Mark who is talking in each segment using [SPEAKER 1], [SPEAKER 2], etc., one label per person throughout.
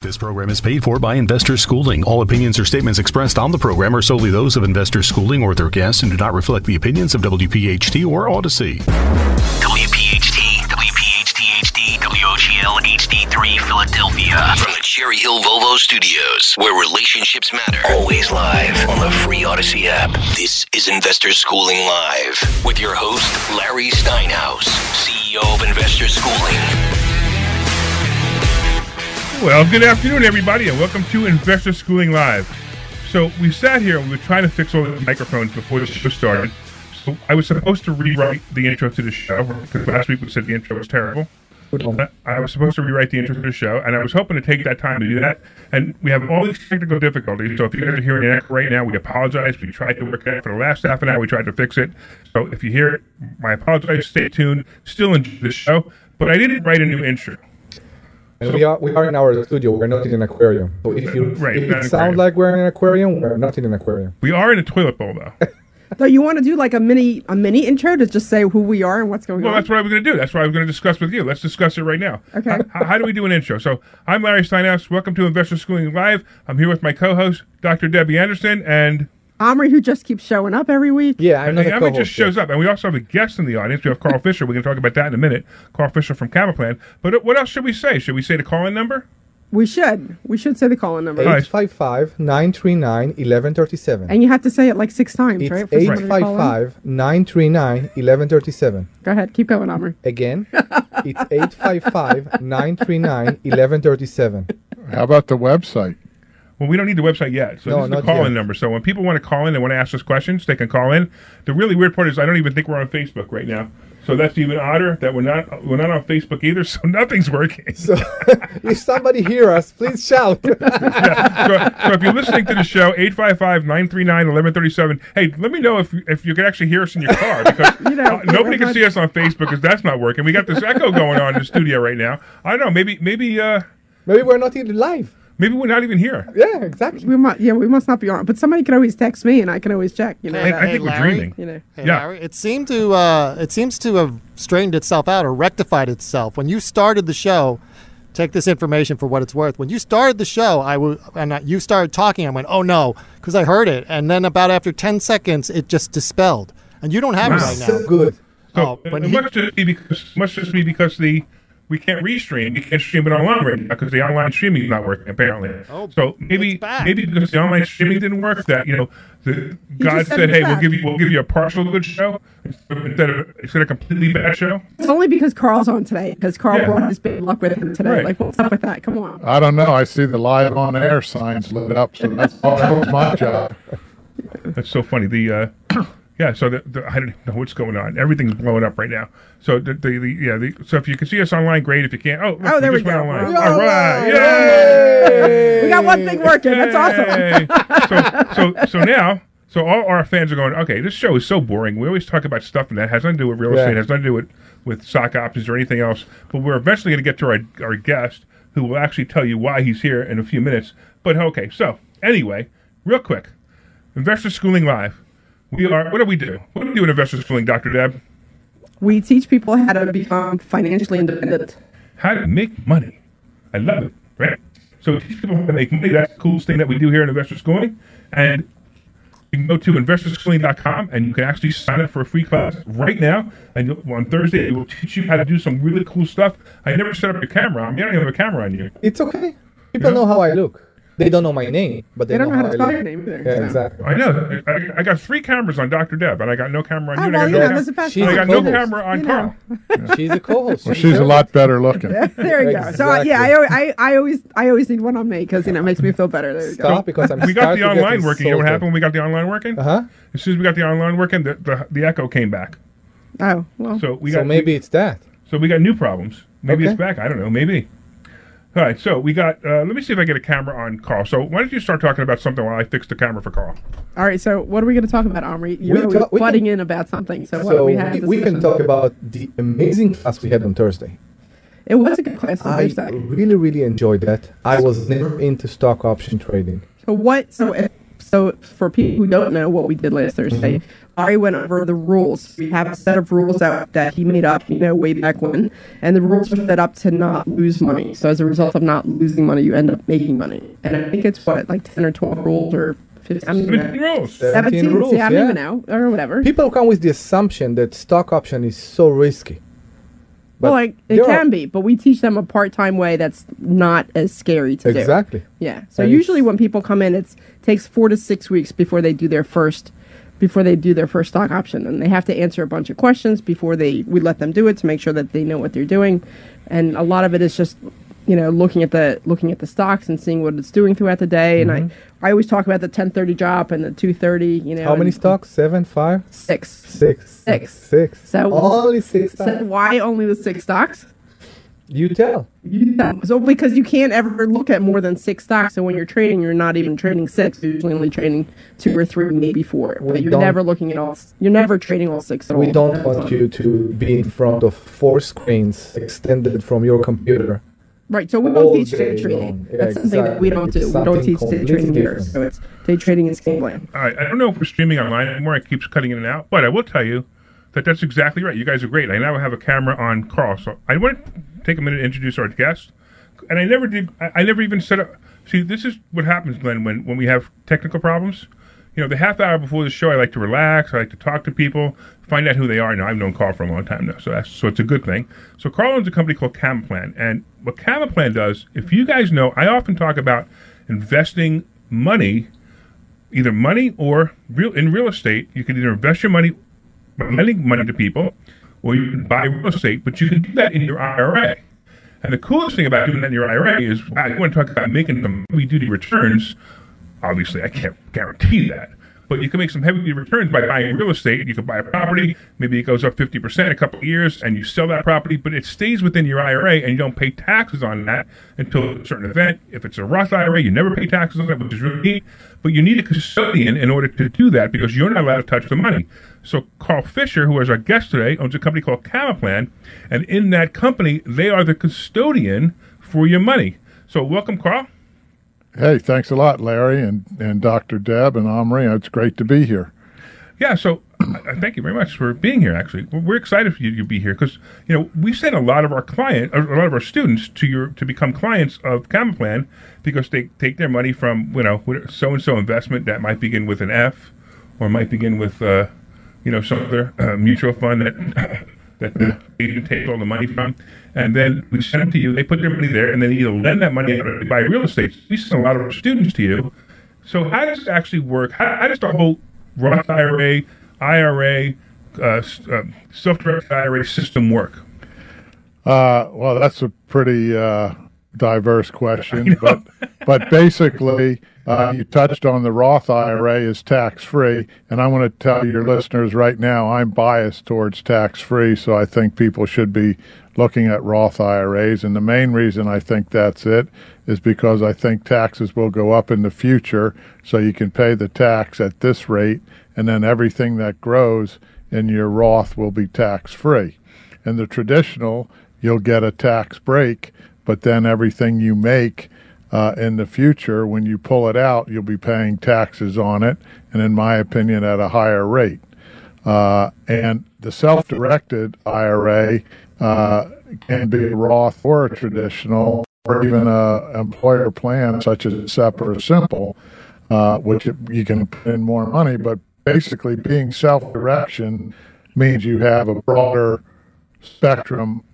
[SPEAKER 1] This program is paid for by Investor Schooling. All opinions or statements expressed on the program are solely those of Investor Schooling or their guests and do not reflect the opinions of WPHT or Odyssey.
[SPEAKER 2] WPHT, WPHT HD, WOGL HD3 Philadelphia. From the Cherry Hill Volvo Studios, where relationships matter. Always live on the free Odyssey app. This is Investor Schooling Live with your host, Larry Steinhaus, CEO of Investor Schooling.
[SPEAKER 3] Well, good afternoon, everybody, and welcome to Investor Schooling Live. So we sat here and we were trying to fix all the microphones before the show started. So I was supposed to rewrite the intro to the show because last week we said the intro was terrible. I was supposed to rewrite the intro to the show, and I was hoping to take that time to do that. And we have all these technical difficulties. So if you guys are hearing an echo right now, we apologize. We tried to work it out for the last half an hour. We tried to fix it. So if you hear it, I apologize. Stay tuned. Still enjoy the show, but I didn't write a new intro.
[SPEAKER 4] And we are we are in our studio. We're not in an aquarium. So if you
[SPEAKER 3] Right,
[SPEAKER 4] if it sounds like we're in an aquarium, we're not in an aquarium.
[SPEAKER 3] We are in a toilet bowl, though.
[SPEAKER 5] So you want to do like a mini a mini intro to just say who we are and what's going
[SPEAKER 3] Well,
[SPEAKER 5] on?
[SPEAKER 3] Well, that's what I was going to do. That's what I was going to discuss with you. Let's discuss it right now.
[SPEAKER 5] Okay.
[SPEAKER 3] How, how do we do an intro? So, I'm Larry Steinhaus. Welcome to Investor Schooling Live. I'm here with my co-host, Dr. Debbie Anderson, and
[SPEAKER 5] Omri, who just keeps showing up every week.
[SPEAKER 4] Yeah, I'm
[SPEAKER 3] and
[SPEAKER 4] not a co-host
[SPEAKER 3] just shows up. And we also have a guest in the audience. We have Carl Fisher. We're going to talk about that in a minute. Carl Fisher from Camaplan. But uh, what else should we say? Should we say the call-in number?
[SPEAKER 5] We should. We should say the call-in number.
[SPEAKER 3] All right.
[SPEAKER 4] 855 939 1137.
[SPEAKER 5] And you have to say it like six times,
[SPEAKER 4] It's
[SPEAKER 5] right? for somebody to call in?
[SPEAKER 4] 855 939 1137.
[SPEAKER 5] Go ahead, keep going, Omri.
[SPEAKER 4] Again, it's 855 939 1137.
[SPEAKER 6] How about the website?
[SPEAKER 3] Well, we don't need the website yet. So
[SPEAKER 4] No,
[SPEAKER 3] this is the
[SPEAKER 4] not
[SPEAKER 3] call-in number. So when people want to call in and want to ask us questions, they can call in. The really weird part is I don't even think we're on Facebook right now. So that's even odder that we're not we're not on Facebook either. So nothing's working.
[SPEAKER 4] So if somebody hear us, please shout.
[SPEAKER 3] so, so if you're listening to the show, 855-939-1137, hey, let me know if you, if you can actually hear us in your car because
[SPEAKER 5] You know,
[SPEAKER 3] uh, nobody
[SPEAKER 5] we're
[SPEAKER 3] can see us on Facebook because that's not working. We got this echo going on in the studio right now. I don't know. Maybe maybe uh,
[SPEAKER 4] Maybe we're not even live.
[SPEAKER 3] Maybe we're not even here.
[SPEAKER 4] Yeah, exactly.
[SPEAKER 5] We must, yeah, we must not be on. But somebody can always text me, and I can always check. You know,
[SPEAKER 3] I, I
[SPEAKER 7] Hey,
[SPEAKER 3] think we're
[SPEAKER 7] Larry.
[SPEAKER 3] dreaming.
[SPEAKER 5] you know.
[SPEAKER 7] Hey,
[SPEAKER 3] Yeah.
[SPEAKER 7] Larry, it seemed to uh, it seems to have straightened itself out or rectified itself when you started the show. Take this information for what it's worth. When you started the show, I w- and I, you started talking. I went, "Oh no," because I heard it, and then about after ten seconds, it just dispelled, and you don't have it right now.
[SPEAKER 4] So good.
[SPEAKER 3] So
[SPEAKER 7] Oh, but
[SPEAKER 3] it
[SPEAKER 7] he-
[SPEAKER 3] must just be because must just be because the we can't restream. We can't stream it online right now because the online streaming is not working apparently.
[SPEAKER 7] Oh,
[SPEAKER 3] so maybe maybe because the online streaming didn't work, that you know, the God
[SPEAKER 5] said
[SPEAKER 3] said,
[SPEAKER 5] it's
[SPEAKER 3] "Hey, we'll give you we'll give you a partial good show instead of instead of a completely bad show."
[SPEAKER 5] It's only because Carl's on today, because Carl
[SPEAKER 3] Yeah.
[SPEAKER 5] brought his big luck with him today.
[SPEAKER 3] Right.
[SPEAKER 5] Like, what's up with that? Come on.
[SPEAKER 6] I don't know. I see the live on air signs lit up, so that's all that was my job.
[SPEAKER 3] That's so funny. The uh, yeah, so the, the, I don't know what's going on. Everything's blowing up right now. So the, the, the yeah, the, so if you can see us online, great. If you can't, oh, look,
[SPEAKER 5] Oh, there we
[SPEAKER 3] just went
[SPEAKER 5] go.
[SPEAKER 3] online.
[SPEAKER 5] We're
[SPEAKER 3] All right, yay!
[SPEAKER 5] We got one thing working. That's awesome.
[SPEAKER 3] So, so, so now, so all our fans are going, okay, this show is so boring. We always talk about stuff and that has nothing to do with real
[SPEAKER 4] Yeah.
[SPEAKER 3] estate, has nothing to do with, with stock options or anything else. But we're eventually going to get to our, our guest who will actually tell you why he's here in a few minutes. But okay, so anyway, real quick Investor Schooling Live. We are, what do we do? What do we do in Investor Schooling, Dr. Deb?
[SPEAKER 5] We teach people how to become financially independent.
[SPEAKER 3] How to make money. I love it, right? So teach people how to make money. That's the coolest thing that we do here in Investor Schooling. And you can go to investorschooling.com and you can actually sign up for a free class right now. And you'll, on Thursday, it will teach you how to do some really cool stuff. I never set up your camera I mean, I don't even have a camera on you.
[SPEAKER 4] It's okay. People know how I look. They don't know my name, but they,
[SPEAKER 5] They don't know how to spell your name either.
[SPEAKER 4] Yeah, exactly.
[SPEAKER 3] I know. I, I got three cameras on Dr. Deb, and I got no camera on
[SPEAKER 5] Oh,
[SPEAKER 3] you. and I
[SPEAKER 5] well,
[SPEAKER 3] got
[SPEAKER 5] you
[SPEAKER 3] no
[SPEAKER 5] know,
[SPEAKER 3] cam-
[SPEAKER 5] that's
[SPEAKER 4] She's
[SPEAKER 3] and got no camera on
[SPEAKER 5] You
[SPEAKER 3] Carl.
[SPEAKER 5] know.
[SPEAKER 4] She's a co-host.
[SPEAKER 6] Well, she's a lot better looking.
[SPEAKER 5] There you go. So uh, yeah, I, I, I always I always need one on me because you know it makes me feel better. There you go.
[SPEAKER 4] Stop because I'm
[SPEAKER 3] We got the online working. You know what happened when we got the online working?
[SPEAKER 4] Uh huh.
[SPEAKER 3] As soon as we got the online working, the, the, the echo came back.
[SPEAKER 5] Oh well.
[SPEAKER 3] So we
[SPEAKER 4] So
[SPEAKER 3] got
[SPEAKER 4] maybe it's that.
[SPEAKER 3] so we got new problems. Maybe
[SPEAKER 4] Okay.
[SPEAKER 3] it's back. I don't know. Maybe. All right. So we got. Uh, let me see if I get a camera on Carl. So why don't you start talking about something while I fix the camera for Carl?
[SPEAKER 5] All right. So what are we going to talk about, Omri? You're
[SPEAKER 4] We
[SPEAKER 5] always
[SPEAKER 4] talk- we
[SPEAKER 5] butting
[SPEAKER 4] can-
[SPEAKER 5] in about something. So, what
[SPEAKER 4] So
[SPEAKER 5] we
[SPEAKER 4] we, we can talk about the amazing class we had on Thursday.
[SPEAKER 5] It was a good class on
[SPEAKER 4] I
[SPEAKER 5] Thursday.
[SPEAKER 4] really, really enjoyed that. I was never into stock option trading.
[SPEAKER 5] So what? So if, so for people who don't know what we did last Thursday,
[SPEAKER 4] Mm-hmm.
[SPEAKER 5] Ari went over the rules. We have a set of rules that that he made up, you know, way back when, and the rules are set up to not lose money. So as a result of not losing money, you end up making money. And I think it's what like ten or twelve rules or fifteen. I
[SPEAKER 3] Seventeen
[SPEAKER 5] know.
[SPEAKER 3] rules.
[SPEAKER 5] 17
[SPEAKER 4] rules,
[SPEAKER 5] See, I don't
[SPEAKER 4] yeah.
[SPEAKER 5] even know or whatever.
[SPEAKER 4] People come with the assumption that stock option is so risky.
[SPEAKER 5] Well, like it
[SPEAKER 4] there are-
[SPEAKER 5] can be, but we teach them a part-time way that's not as scary to do.
[SPEAKER 4] Exactly.
[SPEAKER 5] Yeah. So
[SPEAKER 4] And
[SPEAKER 5] usually when people come in, it's takes four to six weeks before they do their first before they do their first stock option, and they have to answer a bunch of questions before they we let them do it to make sure that they know what they're doing, and a lot of it is just you know looking at the looking at the stocks and seeing what it's doing throughout the day. And I I always talk about the 10:30 drop and the 2:30. You know
[SPEAKER 4] Mm-hmm. How many stocks? Seven, five,
[SPEAKER 5] Six.
[SPEAKER 4] six,
[SPEAKER 5] Six.
[SPEAKER 4] six.
[SPEAKER 5] So-
[SPEAKER 4] only six
[SPEAKER 5] So
[SPEAKER 4] stocks.
[SPEAKER 5] why only the six stocks?
[SPEAKER 4] You tell. You tell.
[SPEAKER 5] So because you can't ever look at more than six stocks, and when you're trading, you're not even trading six. You're usually only trading two or three, maybe four.
[SPEAKER 4] We
[SPEAKER 5] But you're never looking at all. You're never trading all six at all.
[SPEAKER 4] We don't want you to be in front of four screens extended from your computer.
[SPEAKER 5] Right. So we
[SPEAKER 4] all
[SPEAKER 5] don't teach
[SPEAKER 4] day
[SPEAKER 5] day trading.
[SPEAKER 4] long. Yeah,
[SPEAKER 5] That's something that we don't do.
[SPEAKER 4] It's
[SPEAKER 5] We don't teach day trading here.
[SPEAKER 4] different.
[SPEAKER 5] So it's day trading is game plan.
[SPEAKER 3] All right. I don't know if we're streaming online anymore. It keeps cutting in and out, but I will tell you that that's exactly right. You guys are great. I now have a camera on Carl, so I want to take a minute to introduce our guest. And I never did. I, I never even set up. See, this is what happens, Glenn, when when we have technical problems. You know, the half hour before the show, I like to relax. I like to talk to people, find out who they are. Now, I've known Carl for a long time now, so that's so it's a good thing. So Carl owns a company called Camaplan, and what Camaplan does, if you guys know, I often talk about investing money either money or real in real estate. You can either invest your money lending money to people, or you can buy real estate. But you can do that in your IRA. And the coolest thing about doing that in your IRA is, wow, you want to talk about making some heavy duty returns. Obviously, I can't guarantee that. But you can make some heavy returns by buying real estate. You can buy a property, maybe it goes up 50% a couple years, and you sell that property, but it stays within your IRA and you don't pay taxes on that until a certain event. If it's a Roth IRA, you never pay taxes on it, which is really neat. But you need a custodian in order to do that because you're not allowed to touch the money. So Carl Fisher, who is our guest today, owns a company called Camaplan, and in that company, they are the custodian for your money. So welcome, Carl.
[SPEAKER 6] Hey, thanks a lot, Larry and, and Dr. Deb and Omri. It's great to be here.
[SPEAKER 3] Yeah, so thank you very much for being here. Actually, we're, excited for you to be here because you know we send a lot of our client, a lot of our students to your to become clients of Camaplan because they take their money from you know so and so investment that might begin with an F, or might begin with uh, you know some other uh, mutual fund that that agent takes all the money from, and then we send them to you. They put their money there, and then either lend that money or buy real estate. We send a lot of students to you. So how does it actually work? How, how does the whole Roth IRA, IRA, uh, uh, self-directed IRA system work?
[SPEAKER 6] Uh, well, that's a pretty uh, diverse question, but but basically, uh, you touched on the Roth IRA is tax free, and I want to tell your listeners right now, I'm biased towards tax free, so I think people should be looking at Roth IRAs, and the main reason I think that's it is because I think taxes will go up in the future, so you can pay the tax at this rate, and then everything that grows in your Roth will be tax free. In the traditional, you'll get a tax break, but then everything you make uh, in the future, when you pull it out, you'll be paying taxes on it, and in my opinion, at a higher rate. Uh, and the self-directed IRA uh, can be Roth or a traditional, or even a employer plan such as SEP or Simple, uh, which you can put in more money. But basically, being self-direction means you have a broader spectrum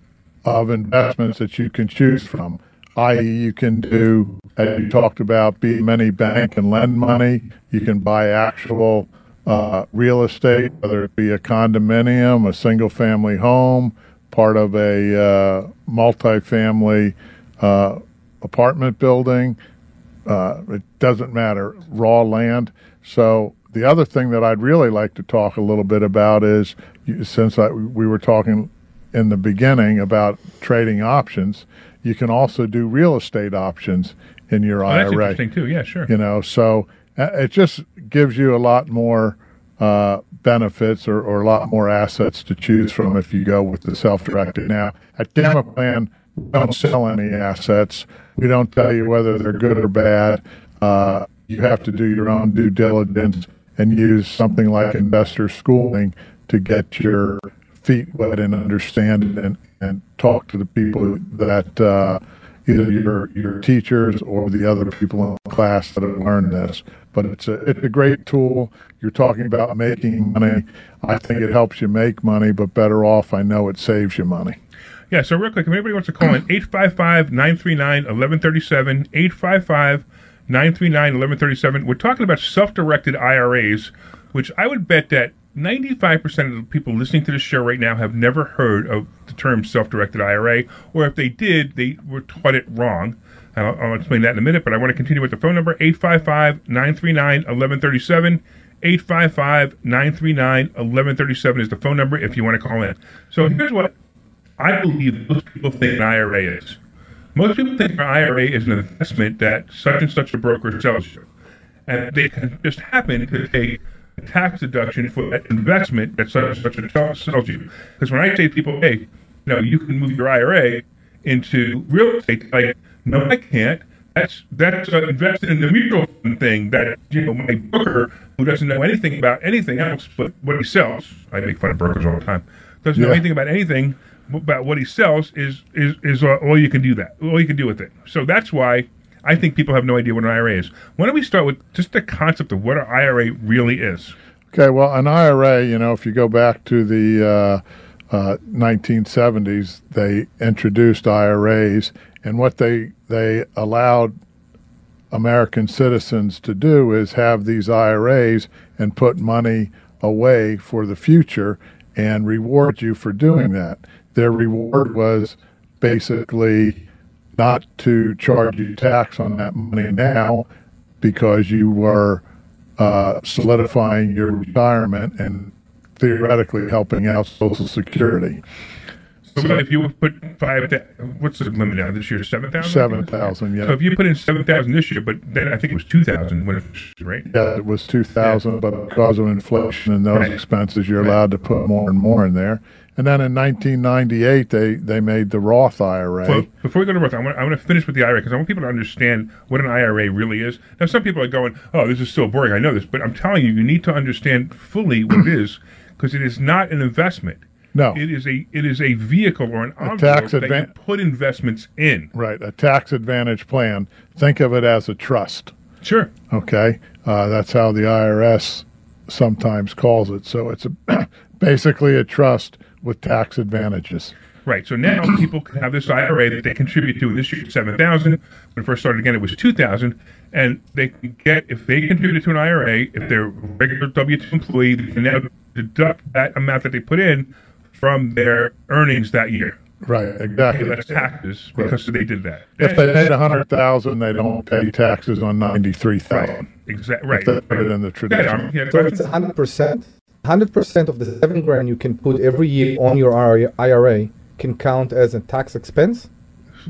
[SPEAKER 6] of investments that you can choose from. i.e., you can do, as you talked about, be many bank and lend money. You can buy actual uh, real estate, whether it be a condominium, a single family home, part of a uh, multifamily uh, apartment building. Uh, it doesn't matter, raw land. So the other thing that I'd really like to talk a little bit about is since I, we were talking in the beginning about trading options, you can also do real estate options in your
[SPEAKER 3] Oh,
[SPEAKER 6] IRA.
[SPEAKER 3] that's interesting too. Yeah, sure.
[SPEAKER 6] You know, so uh, it just gives you a lot more uh, benefits or, or a lot more assets to choose from if you go with the self-directed. Now, at Camaplan, we don't sell any assets. We don't tell you whether they're good or bad. Uh, you have to do your own due diligence and use something like investor schooling to get your feet wet and understand it and, and talk to the people that uh, either your your teachers or the other people in the class that have learned this. But it's a it's a great tool. You're talking about making money. I think it helps you make money, but better off, I know it saves you money.
[SPEAKER 3] Yeah, so real quick, if anybody wants to call in, 855 939 1137, 855 939 1137. We're talking about self directed IRAs, which I would bet that 95% of the people listening to this show right now have never heard of the term self directed IRA, or if they did, they were taught it wrong. I'll, I'll explain that in a minute, but I want to continue with the phone number 855 939 1137. 855 939 1137 is the phone number if you want to call in. So here's what I believe most people think an IRA is. Most people think an IRA is an investment that such and such a broker sells you. And they can just happen to take tax deduction for that investment that such and such a sell- sells you. Because when I say to people, hey, you know, you can move your IRA into real estate, like, no, I can't. That's that's uh, invested in the mutual fund thing that you know my broker who doesn't know anything about anything else but what he sells. I make fun of brokers all the time. Doesn't know anything about anything about what he sells is is is uh, all you can do that all you can do with it. So that's why I think people have no idea what an IRA is. Why don't we start with just the concept of what an IRA really is?
[SPEAKER 6] Okay, well, an IRA, you know, if you go back to the uh, uh, 1970s, they introduced IRAs, and what they they allowed American citizens to do is have these IRAs and put money away for the future and reward you for doing that. Their reward was basically not to charge you tax on that money now because you were uh, solidifying your retirement and theoretically helping out Social Security.
[SPEAKER 3] So if you put five, what's the limit now this year? Seven thousand.
[SPEAKER 6] Seven thousand, yeah.
[SPEAKER 3] So if you put in seven thousand this year, but then I think it was two thousand when it was right.
[SPEAKER 6] Yeah, it was two thousand, but because of inflation and those
[SPEAKER 3] Right.
[SPEAKER 6] expenses, you're allowed to put more and more in there. And then in 1998, they they made the Roth IRA.
[SPEAKER 3] Well, before we go to Roth, I want, I want to finish with the IRA because I want people to understand what an IRA really is. Now, some people are going, "Oh, this is still boring." I know this, but I'm telling you, you need to understand fully what it is because it is not an investment.
[SPEAKER 6] No.
[SPEAKER 3] it is a it is a vehicle or an envelope
[SPEAKER 6] tax
[SPEAKER 3] that you put investments in.
[SPEAKER 6] Right, a tax advantage plan. Think of it as a trust.
[SPEAKER 3] Sure.
[SPEAKER 6] Okay, uh, that's how the IRS sometimes calls it. So it's a, basically a trust with tax advantages.
[SPEAKER 3] Right. So now people can have this IRA that they contribute to. This year, seven thousand. When it first started again, it was two thousand, and they can get if they contributed to an IRA, if they're a regular W two employee, they can now deduct that amount that they put in from their earnings that year.
[SPEAKER 6] Right,
[SPEAKER 3] Pay
[SPEAKER 6] exactly.
[SPEAKER 3] less taxes because they did that.
[SPEAKER 6] If they made a hundred thousand, they don't pay taxes on ninety three thousand.
[SPEAKER 3] Exactly. Right.
[SPEAKER 6] If they put it in the
[SPEAKER 3] Go ahead, Armin.
[SPEAKER 6] tradition.
[SPEAKER 3] You
[SPEAKER 4] So it's hundred percent. Hundred percent of the seven grand you can put every year on your IRA can count as a tax expense.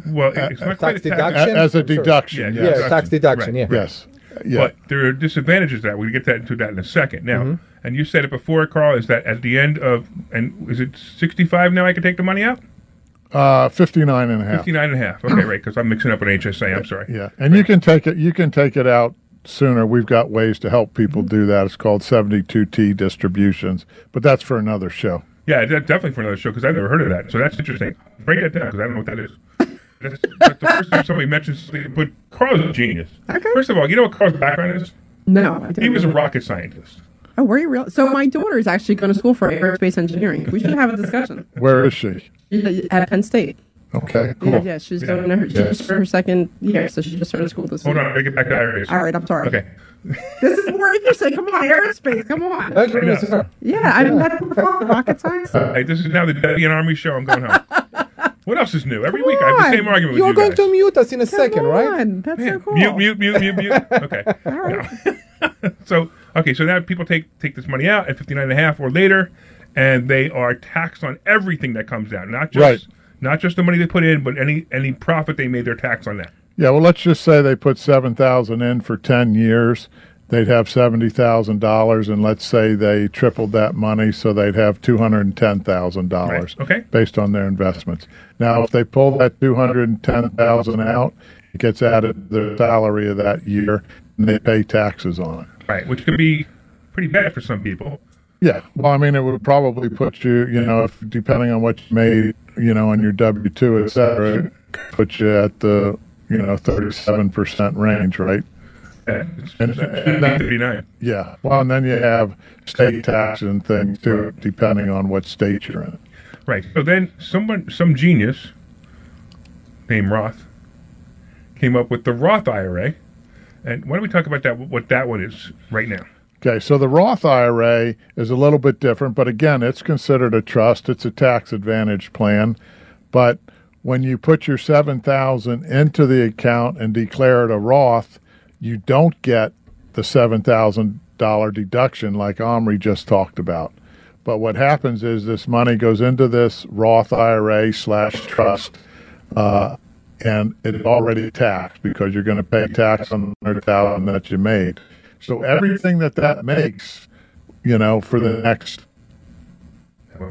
[SPEAKER 3] well, it's not
[SPEAKER 4] tax
[SPEAKER 3] a tax.
[SPEAKER 4] deduction?
[SPEAKER 6] As a
[SPEAKER 4] Sure.
[SPEAKER 6] deduction,
[SPEAKER 3] Yeah,
[SPEAKER 6] yes.
[SPEAKER 4] Yeah, tax deduction.
[SPEAKER 3] Right.
[SPEAKER 4] Yeah.
[SPEAKER 6] Yes. Yeah.
[SPEAKER 3] But there are disadvantages to that. We get that into that in a second. Now,
[SPEAKER 4] Mm-hmm.
[SPEAKER 3] and you said it before, Carl, is that at the end of and is it sixty five now? I can take the money out.
[SPEAKER 6] Uh, 59 and a half.
[SPEAKER 3] 59 and a half. Okay, right, because I'm mixing up with HSA. I'm sorry.
[SPEAKER 6] Yeah. And you can take it you can take it out sooner. We've got ways to help people
[SPEAKER 3] Mm-hmm.
[SPEAKER 6] do that. It's called 72T distributions, but that's for another show.
[SPEAKER 3] Yeah, definitely for another show because I've never heard of that. So that's interesting. Break that down because I don't know what that is. That's, that's the first time somebody mentions something. But Carl's a genius.
[SPEAKER 5] Okay.
[SPEAKER 3] First of all, you know what Carl's background is?
[SPEAKER 5] No, I
[SPEAKER 3] He was a rocket scientist.
[SPEAKER 5] Oh, were you real? So my daughter is actually going to school for aerospace engineering. We should have a discussion
[SPEAKER 6] Where is she?
[SPEAKER 5] at Penn State.
[SPEAKER 6] Okay, cool.
[SPEAKER 5] Yeah, yeah, she's going to her, she
[SPEAKER 6] Yeah.
[SPEAKER 5] just started her second year, so she just started school this
[SPEAKER 3] Hold
[SPEAKER 5] week.
[SPEAKER 3] on, I gotta get back to IRAs.
[SPEAKER 5] All right, I'm sorry.
[SPEAKER 3] Okay.
[SPEAKER 5] This is more interesting. Come on, aerospace. Come on.
[SPEAKER 4] Yeah, I agree with her.
[SPEAKER 5] Yeah, I mean that's rocket science.
[SPEAKER 3] Hey, this is now the Debbie and Omri show. I'm going home. what else is new? Every week I have the
[SPEAKER 5] on.
[SPEAKER 3] same argument with
[SPEAKER 4] You're
[SPEAKER 3] you
[SPEAKER 4] going
[SPEAKER 3] guys.
[SPEAKER 4] to mute us in a
[SPEAKER 5] Come
[SPEAKER 4] second, right?
[SPEAKER 5] on, That's so
[SPEAKER 3] Yeah,
[SPEAKER 5] cool.
[SPEAKER 3] Mute, mute, mute, mute, mute. Okay.
[SPEAKER 5] All right.
[SPEAKER 3] so okay, so now people take take this money out at 59 and a half or later, and they are taxed on everything that comes out, not just
[SPEAKER 6] Right.
[SPEAKER 3] Not just the money they put in, but any any profit they made. They're on that.
[SPEAKER 6] Yeah, well, let's just say they put seven thousand in for ten years. They'd have seventy thousand dollars, and let's say they tripled that money, so they'd have two hundred and ten thousand dollars.
[SPEAKER 3] Right, okay.
[SPEAKER 6] based on their investments. Now, if they pull that two hundred and ten thousand out, it gets added to their salary of that year, and they pay taxes on it.
[SPEAKER 3] Right, which could be pretty bad for some people.
[SPEAKER 6] Yeah, well, I mean, it would probably put you, you know, if depending on what you made, you know, on your W two, et cetera, put you at the, you know, thirty-seven percent range, right?
[SPEAKER 3] Yeah,
[SPEAKER 6] And- and that-
[SPEAKER 3] 59.
[SPEAKER 6] Yeah. Well, and then you have state tax and things too, depending on what state you're in.
[SPEAKER 3] Right. So then someone, some genius named Roth, came up with the Roth IRA. And why don't we talk about that? What that one is right now?
[SPEAKER 6] Okay, so the Roth IRA is a little bit different, but again, it's considered a trust. It's a tax advantage plan, but when you put your 7000 into the account and declare it a Roth, you don't get the $7,000 deduction like Omri just talked about. But what happens is this money goes into this Roth IRA slash trust, uh, and it's already taxed because you're going to pay tax on the hundred thousand that you made. So everything that that makes, you know, for the next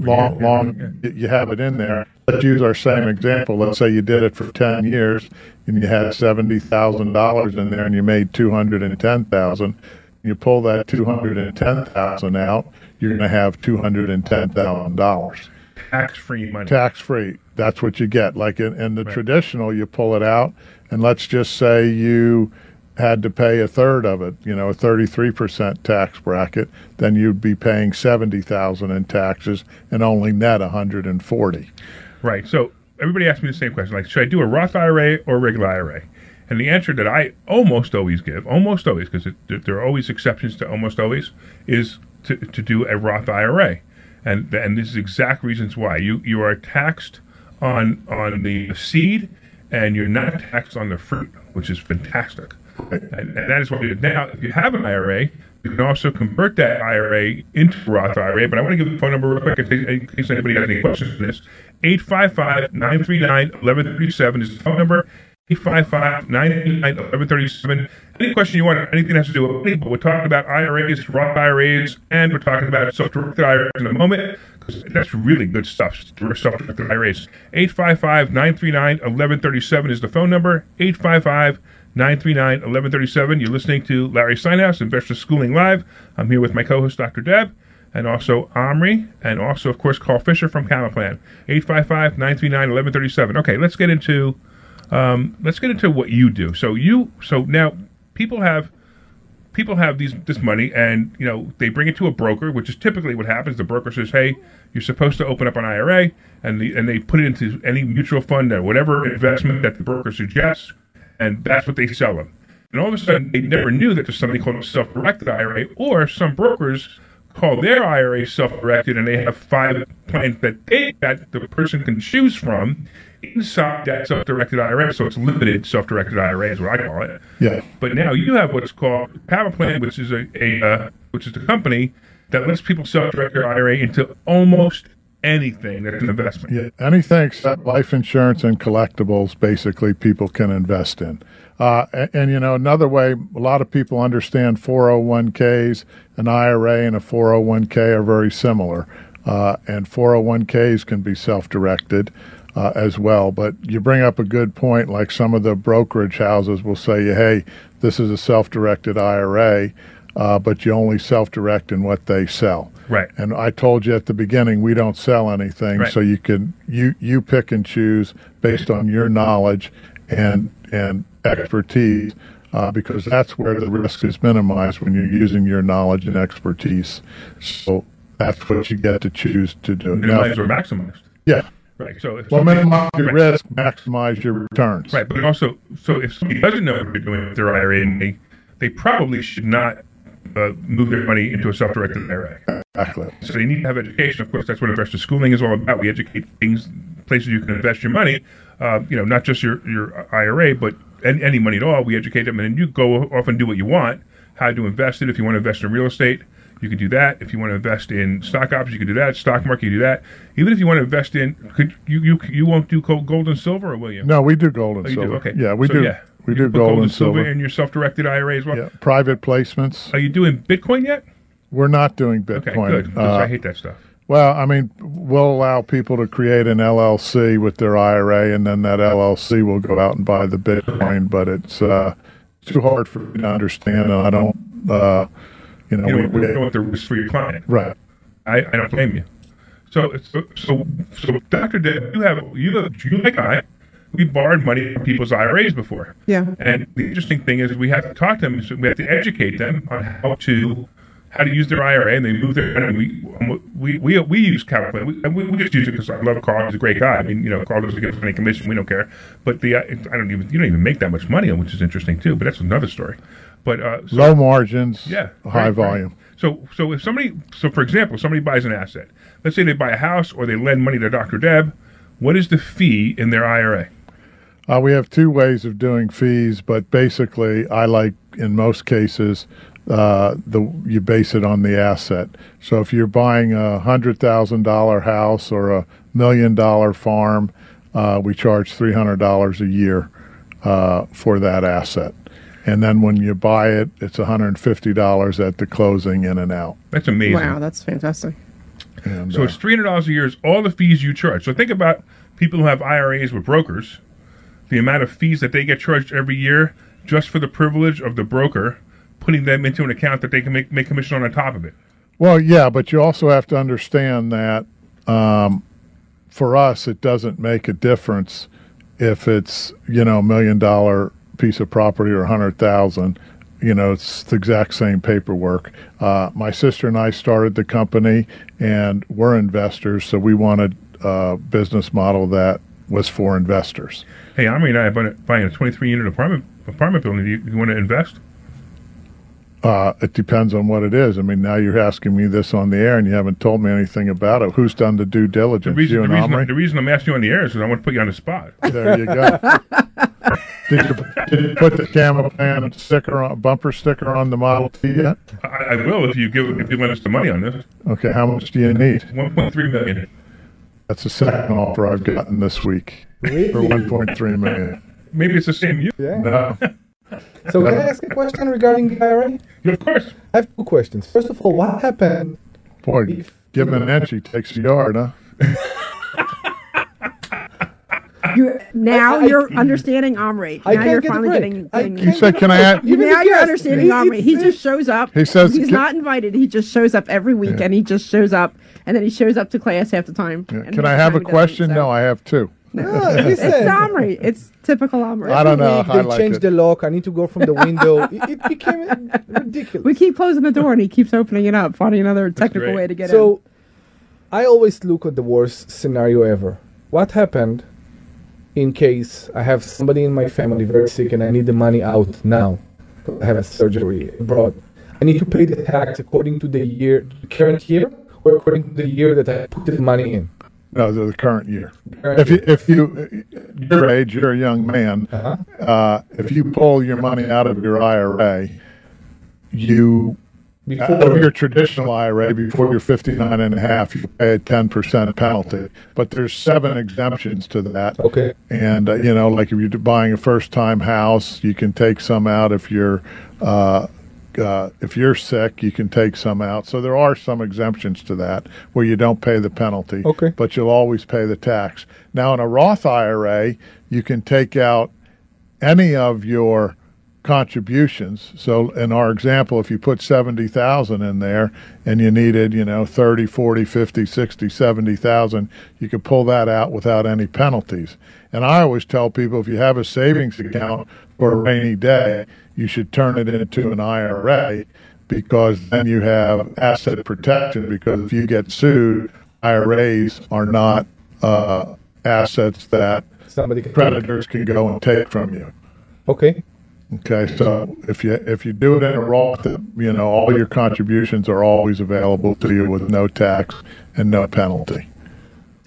[SPEAKER 6] long, long, you have it in there. Let's use our same example. Let's say you did it for ten years and you had seventy thousand dollars in there and you made two hundred and ten thousand. You pull that two hundred and ten thousand out, you're going to have two hundred and ten thousand dollars
[SPEAKER 3] Tax free money.
[SPEAKER 6] tax free. That's what you get. Like in, in the traditional, you pull it out, and let's just say you had to pay a third of it, you know, a 33% tax bracket, then you'd be paying 70,000 in taxes and only net 140.
[SPEAKER 3] Right. So everybody asks me the same question: like, should I do a Roth IRA or a regular IRA? And the answer that I almost always give, almost always, because there are always exceptions to almost always, is to, to do a Roth IRA, and and this is exact reasons why you you are taxed on on the seed, and you're not taxed on the fruit, which is fantastic. And, that is what we do. Now, if you have an IRA, you can also convert that IRA into Roth IRA. But I want to give the phone number real quick in case, in case anybody has any questions on this. 855 939 1137 is the phone number. 855 939 1137. Any question you want, anything that has to do with money, but we're talking about IRAs, Roth IRAs, and we're talking about self directed IRAs in a moment because that's really good stuff. Self directed IRAs. 855 939 1137 is the phone number. 855 939 1137. You're listening to Larry Steinhaus, Investor Schooling Live. I'm here with my co host, Dr. Deb, and also Omri, and also, of course, Carl Fisher from Camaplan. 855 939 1137. Okay, let's get into. Um, let's get into what you do. So you, so now people have people have these this money and you know they bring it to a broker which is typically what happens the broker says hey you're supposed to open up an ira and the, and they put it into any mutual fund or whatever investment that the broker suggests and that's what they sell them and all of a sudden they never knew that there's something called a self-directed ira or some brokers call their ira self-directed and they have five plans that they that the person can choose from inside that self-directed ira so it's limited self-directed ira is what i call it.
[SPEAKER 6] Yeah.
[SPEAKER 3] but now you have what's called Power Plan, which is a, a uh, which is the company that lets people self-direct their IRA into almost anything that's an investment.
[SPEAKER 6] Yeah, anything except life insurance and collectibles, basically, people can invest in. Uh, and, and, you know, another way, a lot of people understand 401ks, an IRA and a 401k are very similar. Uh, and 401ks can be self directed uh, as well. But you bring up a good point, like some of the brokerage houses will say, hey, this is a self directed IRA, uh, but you only self direct in what they sell.
[SPEAKER 3] Right.
[SPEAKER 6] And I told you at the beginning we don't sell anything,
[SPEAKER 3] Right.
[SPEAKER 6] so you can you you pick and choose based on your knowledge and and expertise, uh, because that's where the risk is minimized when you're using your knowledge and expertise. So that's what you get to choose to do. Now-
[SPEAKER 3] Minimized or maximized.
[SPEAKER 6] yeah,
[SPEAKER 3] Right. So if
[SPEAKER 6] Well,
[SPEAKER 3] somebody-
[SPEAKER 6] minimize your
[SPEAKER 3] right,
[SPEAKER 6] risk, maximize your returns.
[SPEAKER 3] Right, but also, so if somebody doesn't know what they're doing with their IRA, and they, they probably should not uh, move their money into a self-directed IRA.
[SPEAKER 6] Exactly.
[SPEAKER 3] So they need to have education. Of course, that's what investor schooling is all about. We educate things, places you can invest your money. Uh, you know, not just your your IRA, but any, any money at all. We educate them, and then you go off and do what you want. How to invest it? If you want to invest in real estate, you can do that. If you want to invest in stock options, you can do that. Stock market, you do that. Even if you want to invest in, could you you you won't do gold gold and silver, or will you?
[SPEAKER 6] No, we do gold and
[SPEAKER 3] Oh,
[SPEAKER 6] silver.
[SPEAKER 3] do. Okay.
[SPEAKER 6] Yeah, we
[SPEAKER 3] So,
[SPEAKER 6] do.
[SPEAKER 3] yeah.
[SPEAKER 6] We
[SPEAKER 3] put
[SPEAKER 6] gold and silver.
[SPEAKER 3] in your self-directed IRA as well.
[SPEAKER 6] Yeah, private placements.
[SPEAKER 3] Are you doing Bitcoin yet?
[SPEAKER 6] We're not doing
[SPEAKER 3] Okay,
[SPEAKER 6] Bitcoin. Uh,
[SPEAKER 3] I hate that stuff.
[SPEAKER 6] Well, I mean, we'll allow people to create an LLC with their IRA, and then that LLC will go out and buy the Bitcoin. But it's uh, too hard for me to understand, and I don't, uh, you know,
[SPEAKER 3] You
[SPEAKER 6] we,
[SPEAKER 3] don't,
[SPEAKER 6] we,
[SPEAKER 3] you don't want the risk for your client.
[SPEAKER 6] right.
[SPEAKER 3] I, I don't blame you. So, so, so, so Dr. Deb, you have, you, have, you like I, we borrowed money from people's IRAs before.
[SPEAKER 5] Yeah.
[SPEAKER 3] And the interesting thing is we have to talk to them, so we have to educate them on how to, how to use their IRA, and they move their money. We, we, we, we use Calculator. We, we, we just use it because I love Carl. He's a great guy. I mean, you know, Carl doesn't get any commission. We don't care. But the, I don't even, you don't even make that much money, which is interesting too. But that's another story. But uh, so-
[SPEAKER 6] Low margins,
[SPEAKER 3] yeah,
[SPEAKER 6] high
[SPEAKER 3] right, right.
[SPEAKER 6] volume.
[SPEAKER 3] So, so if somebody, so for example, somebody buys an asset. Let's say they buy a house or they lend money to Dr. Deb. What is the fee in their IRA?
[SPEAKER 6] Uh, we have two ways of doing fees, but basically, I like in most cases uh, the you base it on the asset. So if you're buying a hundred thousand dollar house or a million dollar farm, uh, we charge three hundred dollars a year uh, for that asset, and then when you buy it, it's one hundred and fifty dollars at the closing in and out.
[SPEAKER 3] That's amazing.
[SPEAKER 5] Wow, that's fantastic.
[SPEAKER 6] And,
[SPEAKER 3] So
[SPEAKER 6] uh,
[SPEAKER 3] it's three hundred dollars a year is all the fees you charge. So think about people who have IRAs with brokers, the amount of fees that they get charged every year just for the privilege of the broker putting them into an account that they can make make commission on on top of it.
[SPEAKER 6] Well, yeah, but you also have to understand that um, for us, it doesn't make a difference if it's you know a million dollar piece of property or a hundred thousand. You know, it's the exact same paperwork. Uh, my sister and I started the company, and we're investors, so we wanted a business model that was for investors.
[SPEAKER 3] Hey, and I are buying- a twenty-three unit apartment apartment building. Do you, you want to invest?
[SPEAKER 6] Uh, it depends on what it is. I mean, now you're asking me this on the air, and you haven't told me anything about it. Who's done the due
[SPEAKER 3] The
[SPEAKER 6] diligence?
[SPEAKER 3] reason,
[SPEAKER 6] you
[SPEAKER 3] the reason,
[SPEAKER 6] Omri?
[SPEAKER 3] the reason I'm asking you on the air is because I want to put you on the spot.
[SPEAKER 6] There you go. did, you, did you put the Camaplan sticker on, bumper sticker on the Model T yet?
[SPEAKER 3] I, I will if you give if you lend us the money on this.
[SPEAKER 6] Okay, how much do you need?
[SPEAKER 3] One point three million.
[SPEAKER 6] That's the second offer I've gotten this week for 1.3 million.
[SPEAKER 3] Maybe it's the same you.
[SPEAKER 4] Yeah.
[SPEAKER 6] No,
[SPEAKER 4] So can I ask a question regarding the IRA?
[SPEAKER 3] Of course.
[SPEAKER 4] I have two questions. First of all, what happened?
[SPEAKER 6] boy, give him an inch, he takes a yard, huh?
[SPEAKER 5] You're, now
[SPEAKER 4] I- I-
[SPEAKER 5] you're understanding Omri.
[SPEAKER 4] I
[SPEAKER 5] Now
[SPEAKER 4] can't
[SPEAKER 5] you're
[SPEAKER 4] get
[SPEAKER 5] finally
[SPEAKER 4] break.
[SPEAKER 5] getting.
[SPEAKER 4] I
[SPEAKER 5] getting
[SPEAKER 6] He
[SPEAKER 4] can't
[SPEAKER 6] said, "Can I add-"
[SPEAKER 4] Even
[SPEAKER 5] now you're understanding
[SPEAKER 4] he-
[SPEAKER 5] Omri. He
[SPEAKER 4] it's-
[SPEAKER 5] just shows up.
[SPEAKER 6] He says-
[SPEAKER 5] he's
[SPEAKER 6] Can-
[SPEAKER 5] not invited. He just shows up every week, and he just shows up, and then he shows up to class half the time.
[SPEAKER 6] Yeah.
[SPEAKER 5] and
[SPEAKER 6] Can I have a question?
[SPEAKER 5] so-
[SPEAKER 6] No, I have two.
[SPEAKER 4] Ah,
[SPEAKER 5] It's. Omri. It's typical Omri.
[SPEAKER 6] I don't know.
[SPEAKER 4] Week,
[SPEAKER 6] I
[SPEAKER 4] they
[SPEAKER 6] like
[SPEAKER 4] changed
[SPEAKER 6] it.
[SPEAKER 4] the lock. I need to go from the window. it, it became ridiculous.
[SPEAKER 5] We keep closing the door, and he keeps opening it up, finding another technical way to get it.
[SPEAKER 4] so, I always look at the worst scenario ever. What happened in case I have somebody in my family very sick and I need the money out now? I have a surgery abroad. I need to pay the tax according to the year, current year, or according to the year that I put the money in.
[SPEAKER 6] No, the, current year.
[SPEAKER 4] Current
[SPEAKER 6] If you, if you, your age, you're a young man.
[SPEAKER 4] Uh-huh.
[SPEAKER 6] Uh, if you pull your money out of your IRA, you
[SPEAKER 4] Before
[SPEAKER 6] your traditional IRA before you're 59 and a half, you pay a 10% penalty. But there's seven exemptions to that.
[SPEAKER 4] Okay.
[SPEAKER 6] And, uh, you know, like if you're buying a first time house, you can take some out. If you're, uh, uh, if you're sick, you can take some out. So there are some exemptions to that where you don't pay the penalty,
[SPEAKER 4] Okay.
[SPEAKER 6] but you'll always pay the tax. Now, in a Roth IRA, you can take out any of your contributions. So in our example, if you put 70,000 in there and you needed, you know, 30, 40, 50, 60, 70,000, you could pull that out without any penalties. And I always tell people if you have a savings account for a rainy day, you should turn it into an IRA because then you have asset protection because if you get sued, IRAs are not uh, assets that
[SPEAKER 4] Somebody can
[SPEAKER 6] creditors can go and take from you.
[SPEAKER 4] Okay.
[SPEAKER 6] Okay, so if you if you do it in a Roth, you know all your contributions are always available to you with no tax and no penalty.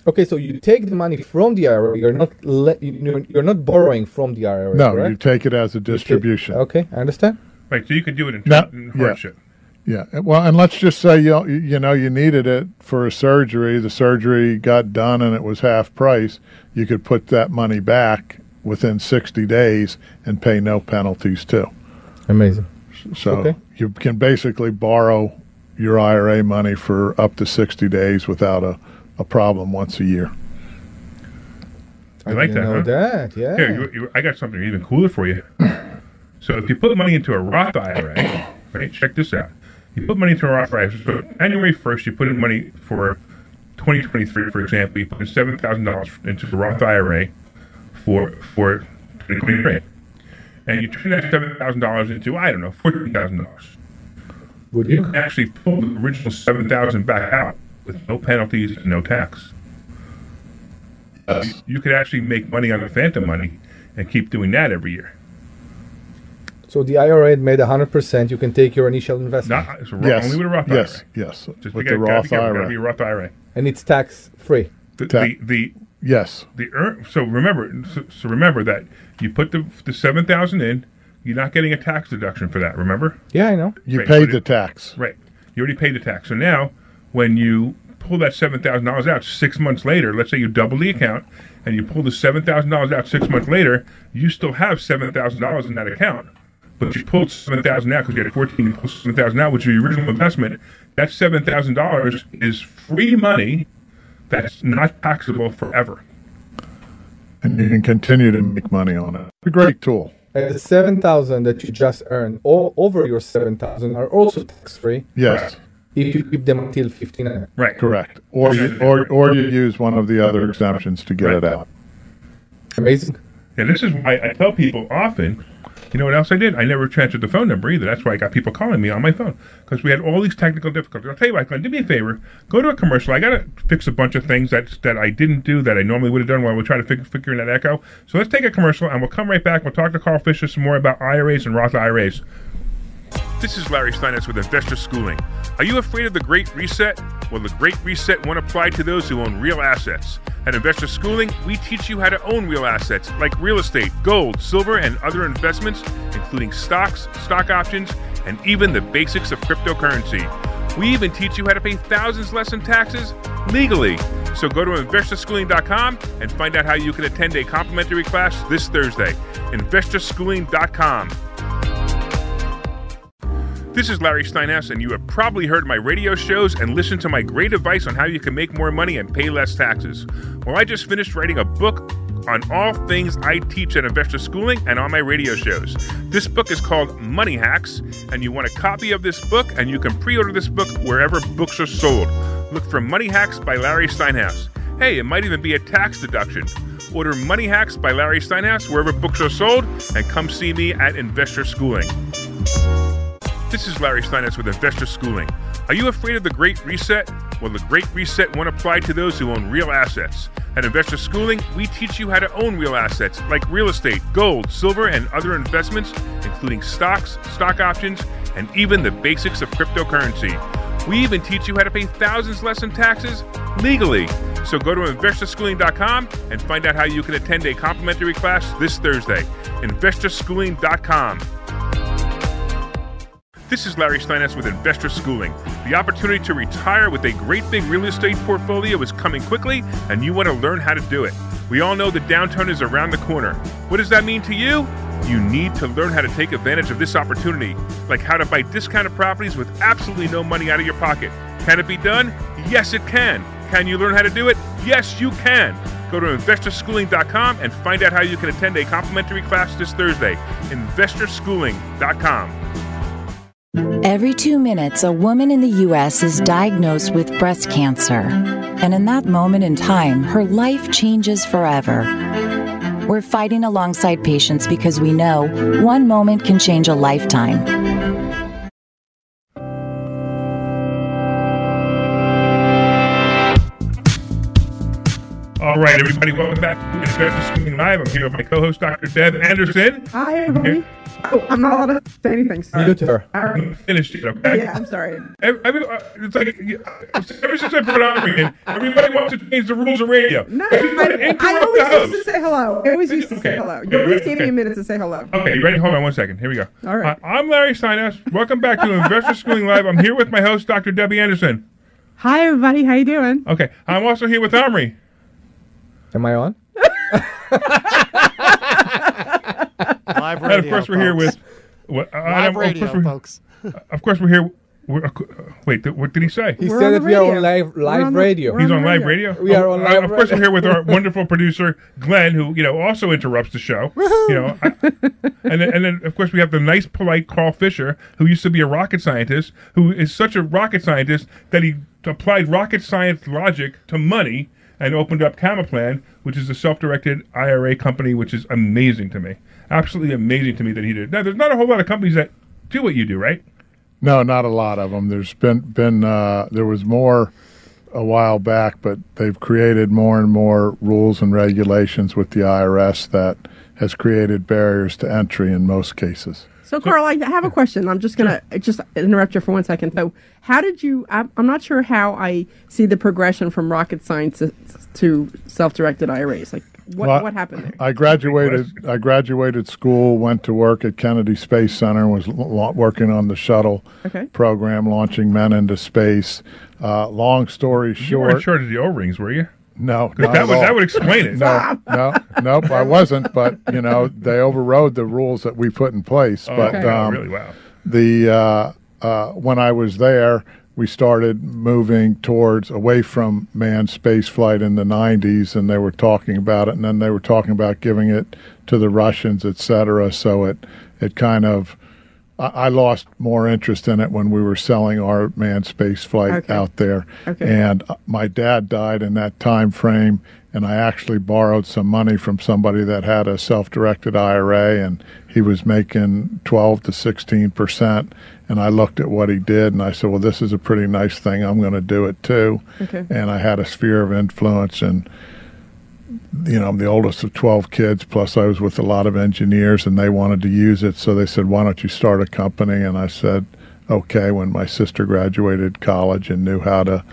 [SPEAKER 4] Okay, so you take the money from the IRA. You're not le- you're, you're not borrowing from the IRA.
[SPEAKER 6] No,
[SPEAKER 4] correct?
[SPEAKER 6] you take it as a distribution.
[SPEAKER 4] Okay, I understand.
[SPEAKER 3] Right, so you could do it in,
[SPEAKER 6] No,
[SPEAKER 3] in
[SPEAKER 6] yeah.
[SPEAKER 3] hardship.
[SPEAKER 6] Yeah. Well, and let's just say you you know you needed it for a surgery. The surgery got done and it was half price. You could put that money back within 60 days and pay no penalties too.
[SPEAKER 4] Amazing.
[SPEAKER 6] So
[SPEAKER 4] Okay.
[SPEAKER 6] you can basically borrow your IRA money for up to 60 days without a, a problem once a year.
[SPEAKER 3] I like that,
[SPEAKER 4] know
[SPEAKER 3] huh?
[SPEAKER 4] that. Yeah.
[SPEAKER 3] Here, you, you, I got something even cooler for you. So if you put money into a Roth IRA, right? Check this out. You put money into a Roth IRA. So January first, you put in money for 2023, for example. You put in seven thousand dollars into the Roth IRA for for 2023, and you turn that seven thousand dollars into I don't know fourteen thousand dollars.
[SPEAKER 4] Would
[SPEAKER 3] You
[SPEAKER 4] you?
[SPEAKER 3] can actually pull the original seven thousand back out with no penalties and no tax.
[SPEAKER 6] Yes.
[SPEAKER 3] You could actually make money on the phantom money and keep doing that every year.
[SPEAKER 4] So the IRA made 100%. You can take your initial investment.
[SPEAKER 3] Not it's a,
[SPEAKER 6] Yes.
[SPEAKER 3] only with a Roth
[SPEAKER 6] yes.
[SPEAKER 3] IRA.
[SPEAKER 6] Yes.
[SPEAKER 3] Just
[SPEAKER 6] with
[SPEAKER 3] we
[SPEAKER 6] the
[SPEAKER 3] gotta- gotta
[SPEAKER 6] Roth
[SPEAKER 3] gotta
[SPEAKER 6] IRA.
[SPEAKER 3] be a Roth IRA.
[SPEAKER 4] and it's tax free.
[SPEAKER 3] The,
[SPEAKER 6] Ta-
[SPEAKER 3] the, the
[SPEAKER 6] yes.
[SPEAKER 3] the earn, so remember so, so remember that you put the the seven thousand in, you're not getting a tax deduction for that. Remember,
[SPEAKER 4] Yeah, I know.
[SPEAKER 6] You
[SPEAKER 3] Right,
[SPEAKER 6] paid the
[SPEAKER 3] it-
[SPEAKER 6] tax.
[SPEAKER 3] right? You already paid the tax. So now, when you pull that seven thousand dollars out six months later, let's say you double the account and you pull the seven thousand dollars out six months later, you still have seven thousand dollars in that account. But you pulled seven thousand out because you had fourteen. You pulled seven thousand out, which is your original investment. That seven thousand dollars is free money that's not taxable forever.
[SPEAKER 6] And you can continue to make money on it. It's a great tool.
[SPEAKER 4] And the 7,000 that you just earned, all over your 7,000 are also tax free
[SPEAKER 6] Yes.
[SPEAKER 4] if you keep them until 59.
[SPEAKER 3] Right.
[SPEAKER 6] Correct. Or you, or, or you use one of the other exemptions to get it out.
[SPEAKER 4] Amazing.
[SPEAKER 3] And this is why I tell people often, you know what else I did? I never transferred the phone number either. That's why I got people calling me on my phone because we had all these technical difficulties. I'll tell you what, Glenn, do me a favor. Go to a commercial. I got to fix a bunch of things that that I didn't do that I normally would have done while we're trying to fig- figure in that echo. So let's take a commercial and we'll come right back. We'll talk to Carl Fisher some more about IRAs and Roth IRAs. This is Larry Steinhaus with Investor Schooling. Are you afraid of the Great Reset? Well, the Great Reset won't apply to those who own real assets. At Investor Schooling, we teach you how to own real assets like real estate, gold, silver, and other investments, including stocks, stock options, and even the basics of cryptocurrency. We even teach you how to pay thousands less in taxes legally. So go to investorschooling.com and find out how you can attend a complimentary class this Thursday. Investorschooling.com. This is Larry Steinhaus, and you have probably heard my radio shows and listened to my great advice on how you can make more money and pay less taxes. Well, I just finished writing a book on all things I teach at Investor Schooling and on my radio shows. This book is called Money Hacks, and you want a copy of this book, and you can pre order this book wherever books are sold. Look for Money Hacks by Larry Steinhaus. Hey, it might even be a tax deduction. Order Money Hacks by Larry Steinhaus wherever books are sold, and come see me at Investor Schooling. This is Larry Steinhaus with Investor Schooling. Are you afraid of the Great Reset? Well, the Great Reset won't apply to those who own real assets. At Investor Schooling, we teach you how to own real assets like real estate, gold, silver, and other investments, including stocks, stock options, and even the basics of cryptocurrency. We even teach you how to pay thousands less in taxes legally. So go to investorschooling.com and find out how you can attend a complimentary class this Thursday. Investorschooling.com. This is Larry Steinhaus with Investor Schooling. The opportunity to retire with a great big real estate portfolio is coming quickly, and you want to learn how to do it. We all know the downturn is around the corner. What does that mean to you? You need to learn how to take advantage of this opportunity, like how to buy discounted properties with absolutely no money out of your pocket. Can it be done? Yes, it can. Can you learn how to do it? Yes, you can. Go to investorschooling.com and find out how you can attend a complimentary class this Thursday. Investorschooling.com.
[SPEAKER 8] Every two minutes, a woman in the U.S. is diagnosed with breast cancer. And in that moment in time, her life changes forever. We're fighting alongside patients because we know one moment can change a lifetime.
[SPEAKER 3] All All right, everybody, welcome back to Investor Schooling Live. I'm here with my co-host, Dr. Deb Anderson.
[SPEAKER 5] Hi, everybody. Oh, I'm not allowed to say anything. Sorry.
[SPEAKER 4] You to her.
[SPEAKER 5] All right.
[SPEAKER 3] Finished it, okay?
[SPEAKER 5] Yeah, I'm sorry.
[SPEAKER 3] Every, every, uh, it's like ever since I put it on again, everybody wants to change the rules of radio.
[SPEAKER 5] No,
[SPEAKER 3] Everybody
[SPEAKER 5] I,
[SPEAKER 3] interrupt
[SPEAKER 5] I always used to say hello. I always used to
[SPEAKER 3] Okay.
[SPEAKER 5] say hello.
[SPEAKER 3] Okay,
[SPEAKER 5] You always
[SPEAKER 3] right,
[SPEAKER 5] gave me a minute to say hello.
[SPEAKER 3] Okay, you ready? Hold on one second. Here we go.
[SPEAKER 5] All right.
[SPEAKER 3] Uh, I'm Larry Steinhaus. Welcome back to Investor Schooling Live. I'm here with my host, Dr. Debbie Anderson.
[SPEAKER 5] Hi, everybody. How you doing?
[SPEAKER 3] Okay, I'm also here with Omri.
[SPEAKER 4] Am I on?
[SPEAKER 7] Live
[SPEAKER 3] And
[SPEAKER 7] radio,
[SPEAKER 3] of course, we're here with. What, uh,
[SPEAKER 7] Live
[SPEAKER 3] of
[SPEAKER 7] radio,
[SPEAKER 3] course, we're,
[SPEAKER 7] folks.
[SPEAKER 3] of course, we're here. We're, uh, wait, th- what did he say?
[SPEAKER 4] He
[SPEAKER 5] We're
[SPEAKER 4] said
[SPEAKER 5] on
[SPEAKER 4] that we are on
[SPEAKER 5] radio.
[SPEAKER 4] live
[SPEAKER 5] We're
[SPEAKER 4] live
[SPEAKER 5] on the-
[SPEAKER 4] radio.
[SPEAKER 5] we're
[SPEAKER 3] He's
[SPEAKER 5] on
[SPEAKER 3] on live
[SPEAKER 5] radio.
[SPEAKER 3] radio.
[SPEAKER 4] We are
[SPEAKER 3] Oh,
[SPEAKER 4] on
[SPEAKER 3] uh,
[SPEAKER 4] live
[SPEAKER 3] Of course, we're
[SPEAKER 4] radio.
[SPEAKER 3] here with our wonderful producer Glenn, who you know also interrupts the show. You know, I- and then, and then of course we have the nice, polite Carl Fisher, who used to be a rocket scientist, who is such a rocket scientist that he applied rocket science logic to money and opened up Camaplan, which is a self-directed IRA company, which is amazing to me. Absolutely amazing to me that he did. Now, there's not a whole lot of companies that do what you do, right?
[SPEAKER 6] No, not a lot of them. There's been been uh, there was more a while back, but they've created more and more rules and regulations with the IRS that has created barriers to entry in most cases.
[SPEAKER 5] So, Carl, I have a question. I'm just going to just interrupt you for one second. So, how did you? I'm, I'm not sure how I see the progression from rocket science to, to self-directed IRAs. Like, what
[SPEAKER 6] Well,
[SPEAKER 5] what happened there?
[SPEAKER 6] I graduated. I graduated school, went to work at Kennedy Space Center, was l- working on the shuttle
[SPEAKER 5] Okay.
[SPEAKER 6] program, launching men into space. Uh, long story
[SPEAKER 3] You were in
[SPEAKER 6] short,
[SPEAKER 3] charge of the O-rings, were you?
[SPEAKER 6] No,
[SPEAKER 3] that
[SPEAKER 6] at
[SPEAKER 3] would that would explain it.
[SPEAKER 6] no, no, nope, I wasn't. But you know, they overrode the rules that we put in place.
[SPEAKER 3] Oh,
[SPEAKER 6] but
[SPEAKER 3] okay. Oh,
[SPEAKER 6] um,
[SPEAKER 3] really? Wow.
[SPEAKER 6] the uh, uh, when I was there, we started moving towards away from manned space flight in the 90s, and they were talking about it, and then they were talking about giving it to the Russians, et cetera. So it it kind of I, lost more interest in it when we were selling our manned space flight
[SPEAKER 5] Okay.
[SPEAKER 6] out there,
[SPEAKER 5] Okay.
[SPEAKER 6] and uh, my dad died in that time frame. And I actually borrowed some money from somebody that had a self-directed IRA, and he was making 12 to 16 percent. And I looked at what he did, and I said, "Well, this is a pretty nice thing. I'm going to do it too."
[SPEAKER 5] Okay.
[SPEAKER 6] And I had a sphere of influence, and you know, I'm the oldest of 12 kids, plus I was with a lot of engineers and they wanted to use it. So they said, why don't you start a company? And I said, okay, when my sister graduated college and knew how to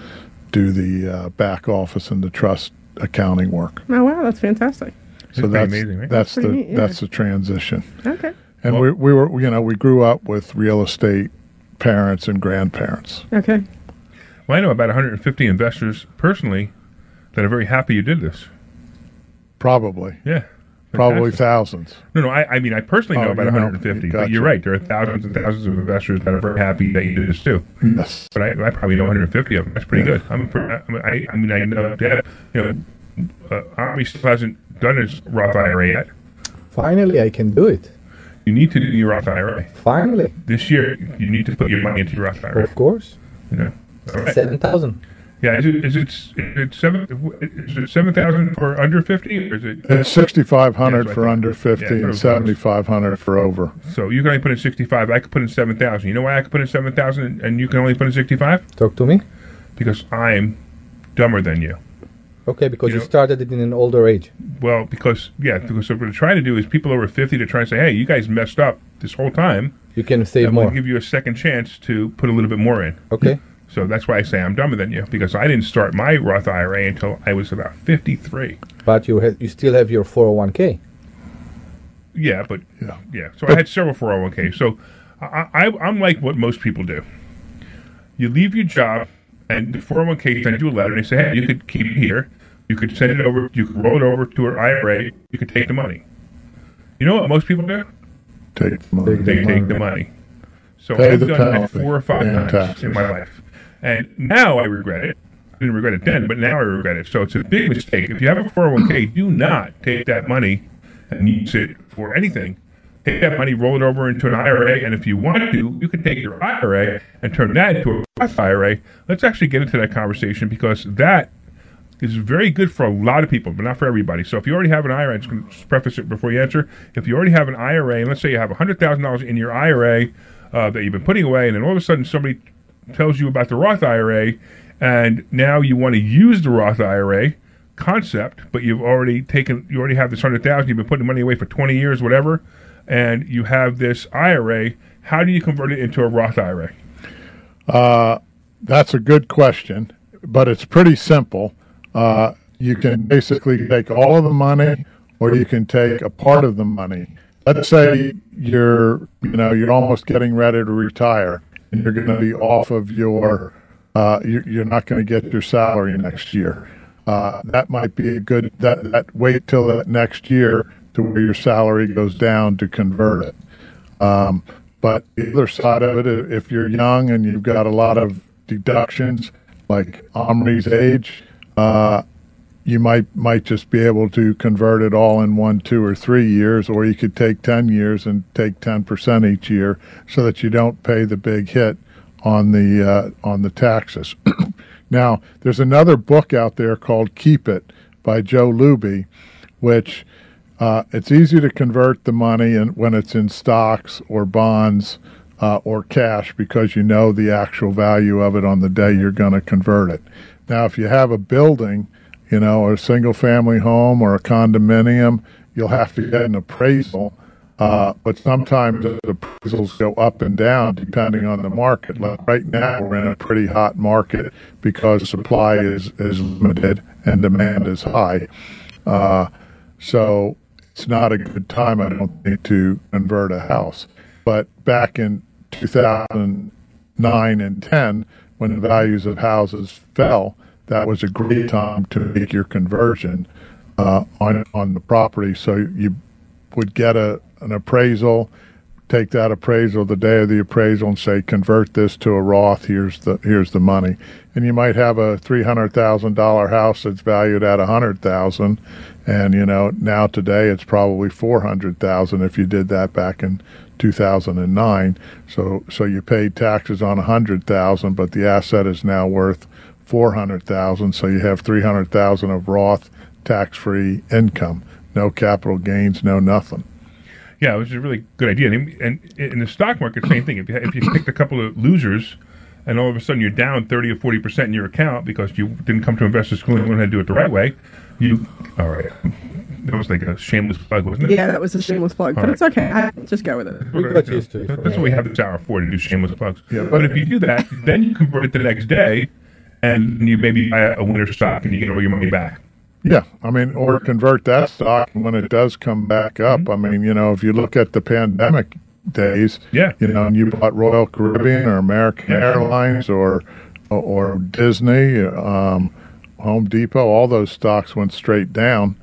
[SPEAKER 6] do the uh, back office and the trust accounting work.
[SPEAKER 5] Oh, wow, that's fantastic.
[SPEAKER 6] So
[SPEAKER 3] pretty
[SPEAKER 6] that's,
[SPEAKER 3] amazing, right?
[SPEAKER 6] that's,
[SPEAKER 5] Pretty
[SPEAKER 6] the,
[SPEAKER 5] neat, yeah.
[SPEAKER 6] that's the transition.
[SPEAKER 5] Okay.
[SPEAKER 6] And we, we were, you know, we grew up with real estate parents and grandparents.
[SPEAKER 5] Okay.
[SPEAKER 3] Well, I know about 150 investors personally that are very happy you did this.
[SPEAKER 6] Probably,
[SPEAKER 3] Yeah.
[SPEAKER 6] probably thousands.
[SPEAKER 3] No, no. I, I mean, I personally know
[SPEAKER 6] Oh,
[SPEAKER 3] about
[SPEAKER 6] you know.
[SPEAKER 3] 150, but you're right. There are thousands and thousands of investors that are very happy that you did this too.
[SPEAKER 6] Yes.
[SPEAKER 3] But I, I probably know 150 of them. That's pretty good. I'm, pr- I, mean, I, I mean, I know that you know, uh, Omri still hasn't done his Roth IRA yet.
[SPEAKER 4] Finally, I can do it.
[SPEAKER 3] You need to do your Roth IRA
[SPEAKER 4] Finally,
[SPEAKER 3] this year. You need to put your money into your Roth IRA.
[SPEAKER 4] of course.
[SPEAKER 3] You know. All right.
[SPEAKER 4] Seven thousand.
[SPEAKER 3] Yeah. Is it is it, is it seven? Is it seven thousand for under 50, or is it?
[SPEAKER 6] It's 6500
[SPEAKER 3] That's what
[SPEAKER 6] for under
[SPEAKER 3] thought.
[SPEAKER 6] 50
[SPEAKER 3] Yeah,
[SPEAKER 6] and 7500 for over.
[SPEAKER 3] So you can only put in 65. I could put in 7,000. You know why I could put in 7,000 and you can only put in 65?
[SPEAKER 4] Talk to me.
[SPEAKER 3] Because I'm dumber than you.
[SPEAKER 4] Okay, because
[SPEAKER 3] You
[SPEAKER 4] you,
[SPEAKER 3] know-
[SPEAKER 4] started it in an older age.
[SPEAKER 3] Well, because, yeah, because what we're trying to do is people over 50 to try and say, hey, you guys messed up this whole time.
[SPEAKER 4] You can save
[SPEAKER 3] I'm going
[SPEAKER 4] more.
[SPEAKER 3] give you a second chance to put a little bit more in.
[SPEAKER 4] Okay.
[SPEAKER 3] So that's why I say I'm dumber than you because I didn't start my Roth IRA until I was about 53.
[SPEAKER 4] But you ha- you still have your 401k.
[SPEAKER 3] Yeah, but
[SPEAKER 6] Yeah.
[SPEAKER 3] yeah. So I had several 401k. So I, I, I'm like what most people do. You leave your job, and the 401k sends you a letter, and they say, "Hey, you could keep it here. You could send it over. You could roll it over to an IRA. You could take the money." You know what most people do?
[SPEAKER 6] Take the money.
[SPEAKER 3] They take the money. So
[SPEAKER 6] Pay
[SPEAKER 3] I've
[SPEAKER 6] the
[SPEAKER 3] done that four or five times
[SPEAKER 6] taxes.
[SPEAKER 3] in my life, and now I regret it. I didn't regret it then, but now I regret it. So it's a big mistake. If you have a 401k, do not take that money and use it for anything. Take that money, roll it over into an IRA, and if you want to, you can take your IRA and turn that into a Roth IRA. Let's actually get into that conversation because that is very good for a lot of people, but not for everybody. So if you already have an IRA, I'm just going to preface it before you answer. If you already have an IRA, and let's say you have $100,000 in your IRA uh, that you've been putting away, and then all of a sudden somebody tells you about the Roth IRA, and now you want to use the Roth IRA concept, but you've already taken, you already have this hundred thousand. You've been putting money away for twenty years, whatever, and you have this IRA. How do you convert it into a Roth IRA?
[SPEAKER 6] Uh, that's a good question, but it's pretty simple. Uh, you can basically take all of the money, or you can take a part of the money. Let's say you're, you know, you're almost getting ready to retire, you're going to be off of your, uh, you're, not going to get your salary next year. Uh, that might be a good. That, that wait till that next year to where your salary goes down to convert it. Um, but the other side of it, if you're young and you've got a lot of deductions, like Omri's age, uh, you might might just be able to convert it all in one, two, or three years, or you could take ten years and take ten percent each year, so that you don't pay the big hit on the uh, on the taxes. now, there's another book out there called Keep It by Joe Luby, which uh, it's easy to convert the money in, when it's in stocks or bonds uh, or cash because you know the actual value of it on the day you're going to convert it. Now, if you have a building, you know, a single family home or a condominium, you'll have to get an appraisal. Uh, but sometimes the appraisals go up and down depending on the market. Like right now, we're in a pretty hot market because supply is, is limited and demand is high. Uh, so it's not a good time, I don't think, to convert a house. But back in 2009 and 10, when the values of houses fell, that was a great time to make your conversion uh, on on the property. So you would get a an appraisal, take that appraisal the day of the appraisal, and say convert this to a Roth. Here's the here's the money, and you might have a three hundred thousand dollar house that's valued at a hundred thousand, and you know now today it's probably four hundred thousand if you did that back in 2009. So so you paid taxes on a hundred thousand, but the asset is now worth four hundred thousand. So you have three hundred thousand of Roth tax-free income, no capital gains, no nothing.
[SPEAKER 3] Yeah, which is a really good idea. And, and in the stock market, same thing. If you if you picked a couple of losers, and all of a sudden you're down thirty or forty percent in your account because you didn't come to investor school and learn how to do it the right way, you all right. That was like a shameless plug, wasn't it?
[SPEAKER 5] Yeah, that was a shameless plug, but
[SPEAKER 3] All
[SPEAKER 5] it's okay. I just go with it.
[SPEAKER 4] We got used to it.
[SPEAKER 3] That's what we have this hour for to do shameless plugs. Yeah, but if you do that, then you convert it the next day, and you maybe buy a winner stock and you get all your money back.
[SPEAKER 6] Yeah, I mean, or convert that stock when it does come back up. I mean, you know, if you look at the pandemic days,
[SPEAKER 3] yeah,
[SPEAKER 6] you know, and you bought Royal Caribbean or American Airlines or or Disney, um, Home Depot, all those stocks went straight down.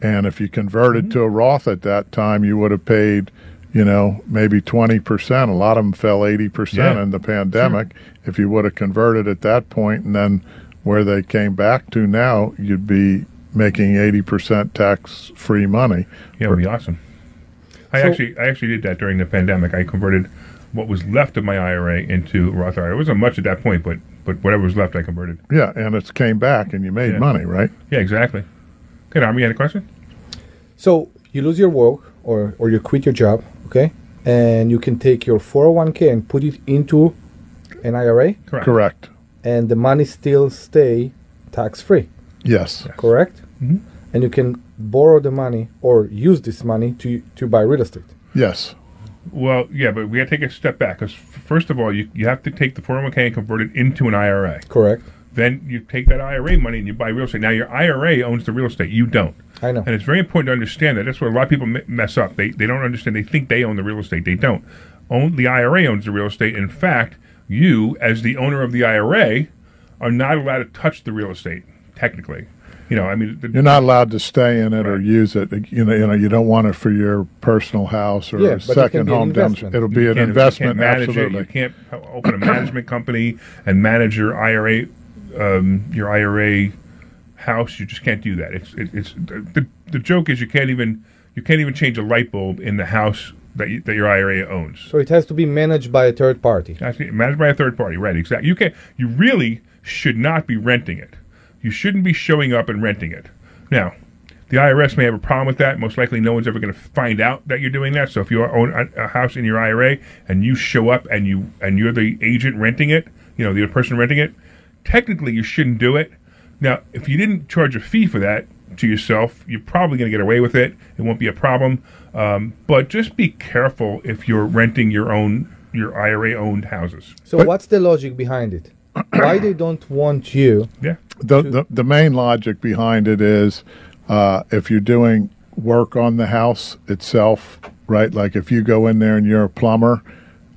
[SPEAKER 6] And if you converted to a Roth at that time, you would have paid, you know, maybe 20%. A lot of them fell 80%
[SPEAKER 3] Yeah.
[SPEAKER 6] in the pandemic. If you would have converted at that point and then where they came back to now, you'd be making 80% tax free money.
[SPEAKER 3] Yeah, it would be awesome. I
[SPEAKER 6] So-
[SPEAKER 3] actually, I actually did that during the pandemic. I converted what was left of my IRA into Roth IRA. It wasn't much at that point, but but whatever was left, I converted.
[SPEAKER 6] Yeah, and it came back and you made
[SPEAKER 3] Yeah.
[SPEAKER 6] money, right?
[SPEAKER 3] Yeah, exactly. Okay, Omri, you had a question?
[SPEAKER 4] So you lose your work or, or you quit your job, okay? And you can take your 401k and put it into an IRA.
[SPEAKER 3] Correct.
[SPEAKER 6] Correct.
[SPEAKER 4] And the money still stay tax free.
[SPEAKER 6] Yes.
[SPEAKER 4] Correct?
[SPEAKER 3] Mhm.
[SPEAKER 4] And you can borrow the money or use this money to, to buy real estate.
[SPEAKER 6] Yes.
[SPEAKER 3] Well, yeah, but we got to take a step back because first of all, you, you have to take the 401k and convert it into an IRA.
[SPEAKER 4] Correct.
[SPEAKER 3] Then you take that IRA money and you buy real estate. Now your IRA owns the real estate. You don't.
[SPEAKER 4] I know.
[SPEAKER 3] And it's very important to understand that. That's where a lot of people m- mess up. They they don't understand. They think they own the real estate. They don't. Own the IRA owns the real estate. In fact, you as the owner of the IRA are not allowed to touch the real estate. Technically, you know. I mean, the,
[SPEAKER 6] You're not allowed to stay in it or use it. You know, you know, you don't want it for your personal house or
[SPEAKER 4] Yeah,
[SPEAKER 6] a
[SPEAKER 4] but it can
[SPEAKER 6] second
[SPEAKER 4] be an
[SPEAKER 6] home. Dem-
[SPEAKER 4] investment.
[SPEAKER 6] It'll be
[SPEAKER 3] you
[SPEAKER 6] an investment.
[SPEAKER 3] You can't manage
[SPEAKER 6] absolutely.
[SPEAKER 3] it. You can't open a management company and manage your IRA, um, your IRA house. You just can't do that. It's it, it's the, the joke is you can't even you can't even change a light bulb in the house that you, that your IRA owns.
[SPEAKER 4] So it has to be managed by a third party.
[SPEAKER 3] Actually, managed by a third party, right? Exactly. You can You really should not be renting it. You shouldn't be showing up and renting it. Now, the IRS may have a problem with that. Most likely, no one's ever going to find out that you're doing that. So, if you own a, a house in your IRA and you show up and you and you're the agent renting it, you know, the person renting it, technically you shouldn't do it. Now, if you didn't charge a fee for that to yourself, you're probably going to get away with it. It won't be a problem. Um, but just be careful if you're renting your own your IRA owned houses.
[SPEAKER 4] So what's the logic behind it? Why they don't want you?
[SPEAKER 3] Yeah.
[SPEAKER 6] The, the the main logic behind it is uh, if you're doing work on the house itself, right? Like if you go in there and you're a plumber,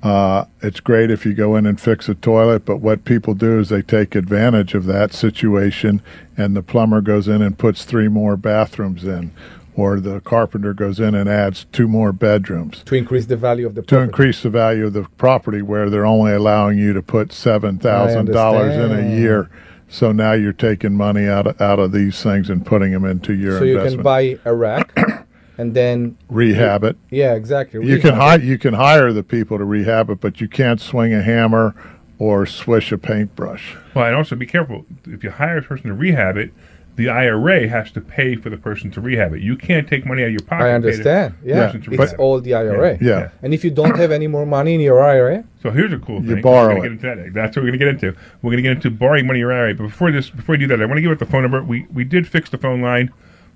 [SPEAKER 6] uh, it's great if you go in and fix a toilet. But what people do is they take advantage of that situation, and the plumber goes in and puts three more bathrooms in. Or the carpenter goes in and adds two more bedrooms
[SPEAKER 4] To increase the value of the
[SPEAKER 6] to
[SPEAKER 4] property.
[SPEAKER 6] increase the value of the property where they're only allowing you to put seven thousand dollars in a year. So now you're taking money out of, out of these things and putting them into your
[SPEAKER 4] so you
[SPEAKER 6] investment.
[SPEAKER 4] can buy a rack and then
[SPEAKER 6] rehab it.
[SPEAKER 4] yeah, exactly.
[SPEAKER 6] You can hire you can hire the people to rehab it, but you can't swing a hammer or swish a paintbrush.
[SPEAKER 3] Well, and also be careful. If you hire a person to rehab it, the IRA has to pay for the person to rehab it. You can't take money out of your pocket.
[SPEAKER 4] I
[SPEAKER 3] and pay the
[SPEAKER 4] understand. Yeah, it's
[SPEAKER 3] rehab
[SPEAKER 4] all the IRA.
[SPEAKER 6] Yeah. Yeah.
[SPEAKER 4] And if you don't have any more money in your IRA,
[SPEAKER 3] So here's a cool thing.
[SPEAKER 6] You
[SPEAKER 3] thing.
[SPEAKER 6] borrow
[SPEAKER 3] We're gonna
[SPEAKER 6] it.
[SPEAKER 3] get into that. That's what we're going to get into. We're going to get into borrowing money in your IRA. But before this, before we do that, I want to give out the phone number. We we did fix the phone line.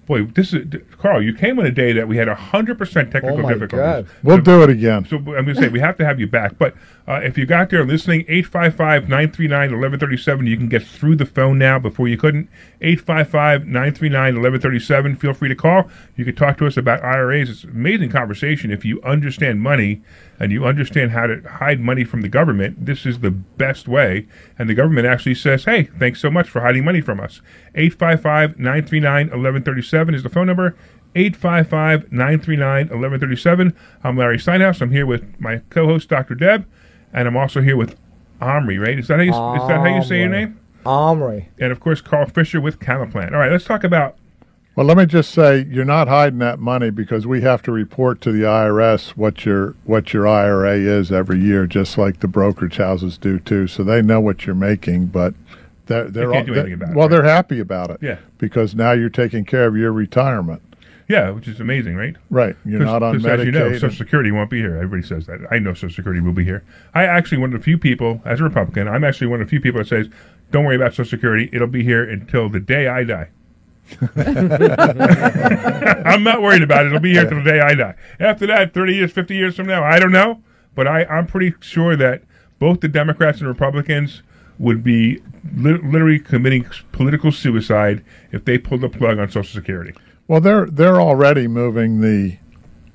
[SPEAKER 3] Boy, this is Carl. You came on a day that we had hundred percent technical
[SPEAKER 4] Oh my
[SPEAKER 3] difficulties.
[SPEAKER 4] God.
[SPEAKER 6] We'll do it again.
[SPEAKER 3] So I'm going to say we have to have you back. But uh, if you got there listening, 855-939-1137, you can get through the phone now before you couldn't. 855-939-1137. Feel free to call. You can talk to us about IRAs. It's an amazing conversation. If you understand money and you understand how to hide money from the government, this is the best way. And the government actually says, hey, thanks so much for hiding money from us. 855-939-1137 is the phone number. 855-939-1137. I'm Larry Steinhaus. I'm here with my co-host Dr. Deb, and I'm also here with Omri, right? Is that how you, is that how you say your name?
[SPEAKER 4] Omri.
[SPEAKER 3] And of course, Carl Fisher with Camaplan. All right, let's talk about
[SPEAKER 6] Well, let me just say you're not hiding that money because we have to report to the IRS what your what your IRA is every year, just like the brokerage houses do too. So they know what you're making, but they're they're all, they-
[SPEAKER 3] anything about it,
[SPEAKER 6] well,
[SPEAKER 3] right?
[SPEAKER 6] they're happy about it.
[SPEAKER 3] Yeah.
[SPEAKER 6] because now you're taking care of your retirement.
[SPEAKER 3] yeah, which is amazing, right?
[SPEAKER 6] Right, you're not on
[SPEAKER 3] Because as you know,
[SPEAKER 6] Medicaid.
[SPEAKER 3] Social Security won't be here. Everybody says that. I know Social Security will be here. I actually one of the few people, as a Republican, I'm actually one of the few people that says, "Don't worry about Social Security. It'll be here until the day I die." I'm not worried about it. It'll be here till the day I die. After that, 30 years, 50 years from now, I don't know. But I, I'm pretty sure that both the Democrats and Republicans would be li- literally committing political suicide if they pulled the plug on Social Security.
[SPEAKER 6] Well, they're they're already moving the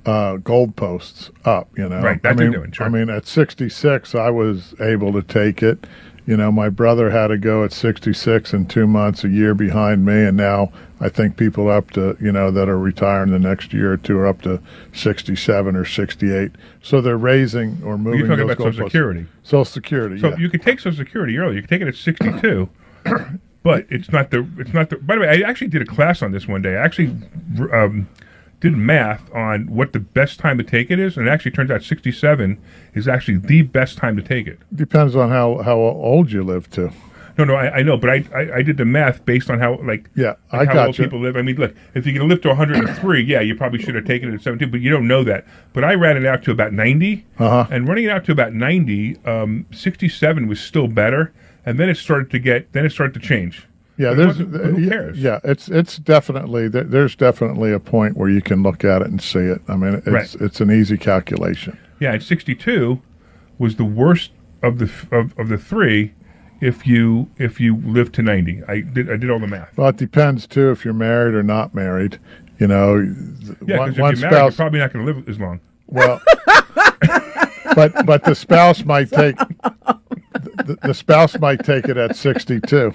[SPEAKER 6] uh, goalposts up. You know,
[SPEAKER 3] Right, that
[SPEAKER 6] I mean,
[SPEAKER 3] doing, sure.
[SPEAKER 6] I mean, at 66, I was able to take it. You know, my brother had to go at 66 and two months, a year behind me, and now I think people up to you know that are retiring the next year or two are up to 67 or 68. So they're raising or moving.
[SPEAKER 3] You're talking about Social. Security.
[SPEAKER 6] Social Security.
[SPEAKER 3] So
[SPEAKER 6] yeah.
[SPEAKER 3] you could take Social Security early. You could take it at 62, but it's not the it's not the. By the way, I actually did a class on this one day. I actually um, did math on what the best time to take it is, and it actually turns out 67 is actually the best time to take it.
[SPEAKER 6] Depends on how how old you live too.
[SPEAKER 3] No, no, I, I know, but I, I I did the math based on how like
[SPEAKER 6] Yeah,
[SPEAKER 3] like
[SPEAKER 6] I
[SPEAKER 3] how old
[SPEAKER 6] gotcha.
[SPEAKER 3] people live. I mean, look, if you can live to 103, yeah, you probably should have taken it at 17, but you don't know that. But I ran it out to about 90,
[SPEAKER 6] Uh-huh.
[SPEAKER 3] and running it out to about 90, um, 67 was still better, and then it started to get, then it started to change.
[SPEAKER 6] Yeah, there's
[SPEAKER 3] who
[SPEAKER 6] yeah,
[SPEAKER 3] cares?
[SPEAKER 6] Yeah, it's it's definitely there's definitely a point where you can look at it and see it. I mean, it's
[SPEAKER 3] Right.
[SPEAKER 6] it's an easy calculation.
[SPEAKER 3] Yeah, and 62 was the worst of the of, of the three. If you if you live to 90, I did I did all the math.
[SPEAKER 6] Well, it depends too if you're married or not married. You know,
[SPEAKER 3] Yeah,
[SPEAKER 6] one,
[SPEAKER 3] if
[SPEAKER 6] one
[SPEAKER 3] you're married, you're
[SPEAKER 6] spouse.
[SPEAKER 3] probably not going to live as long.
[SPEAKER 6] Well, but but the spouse might take the, the spouse might take it at 62.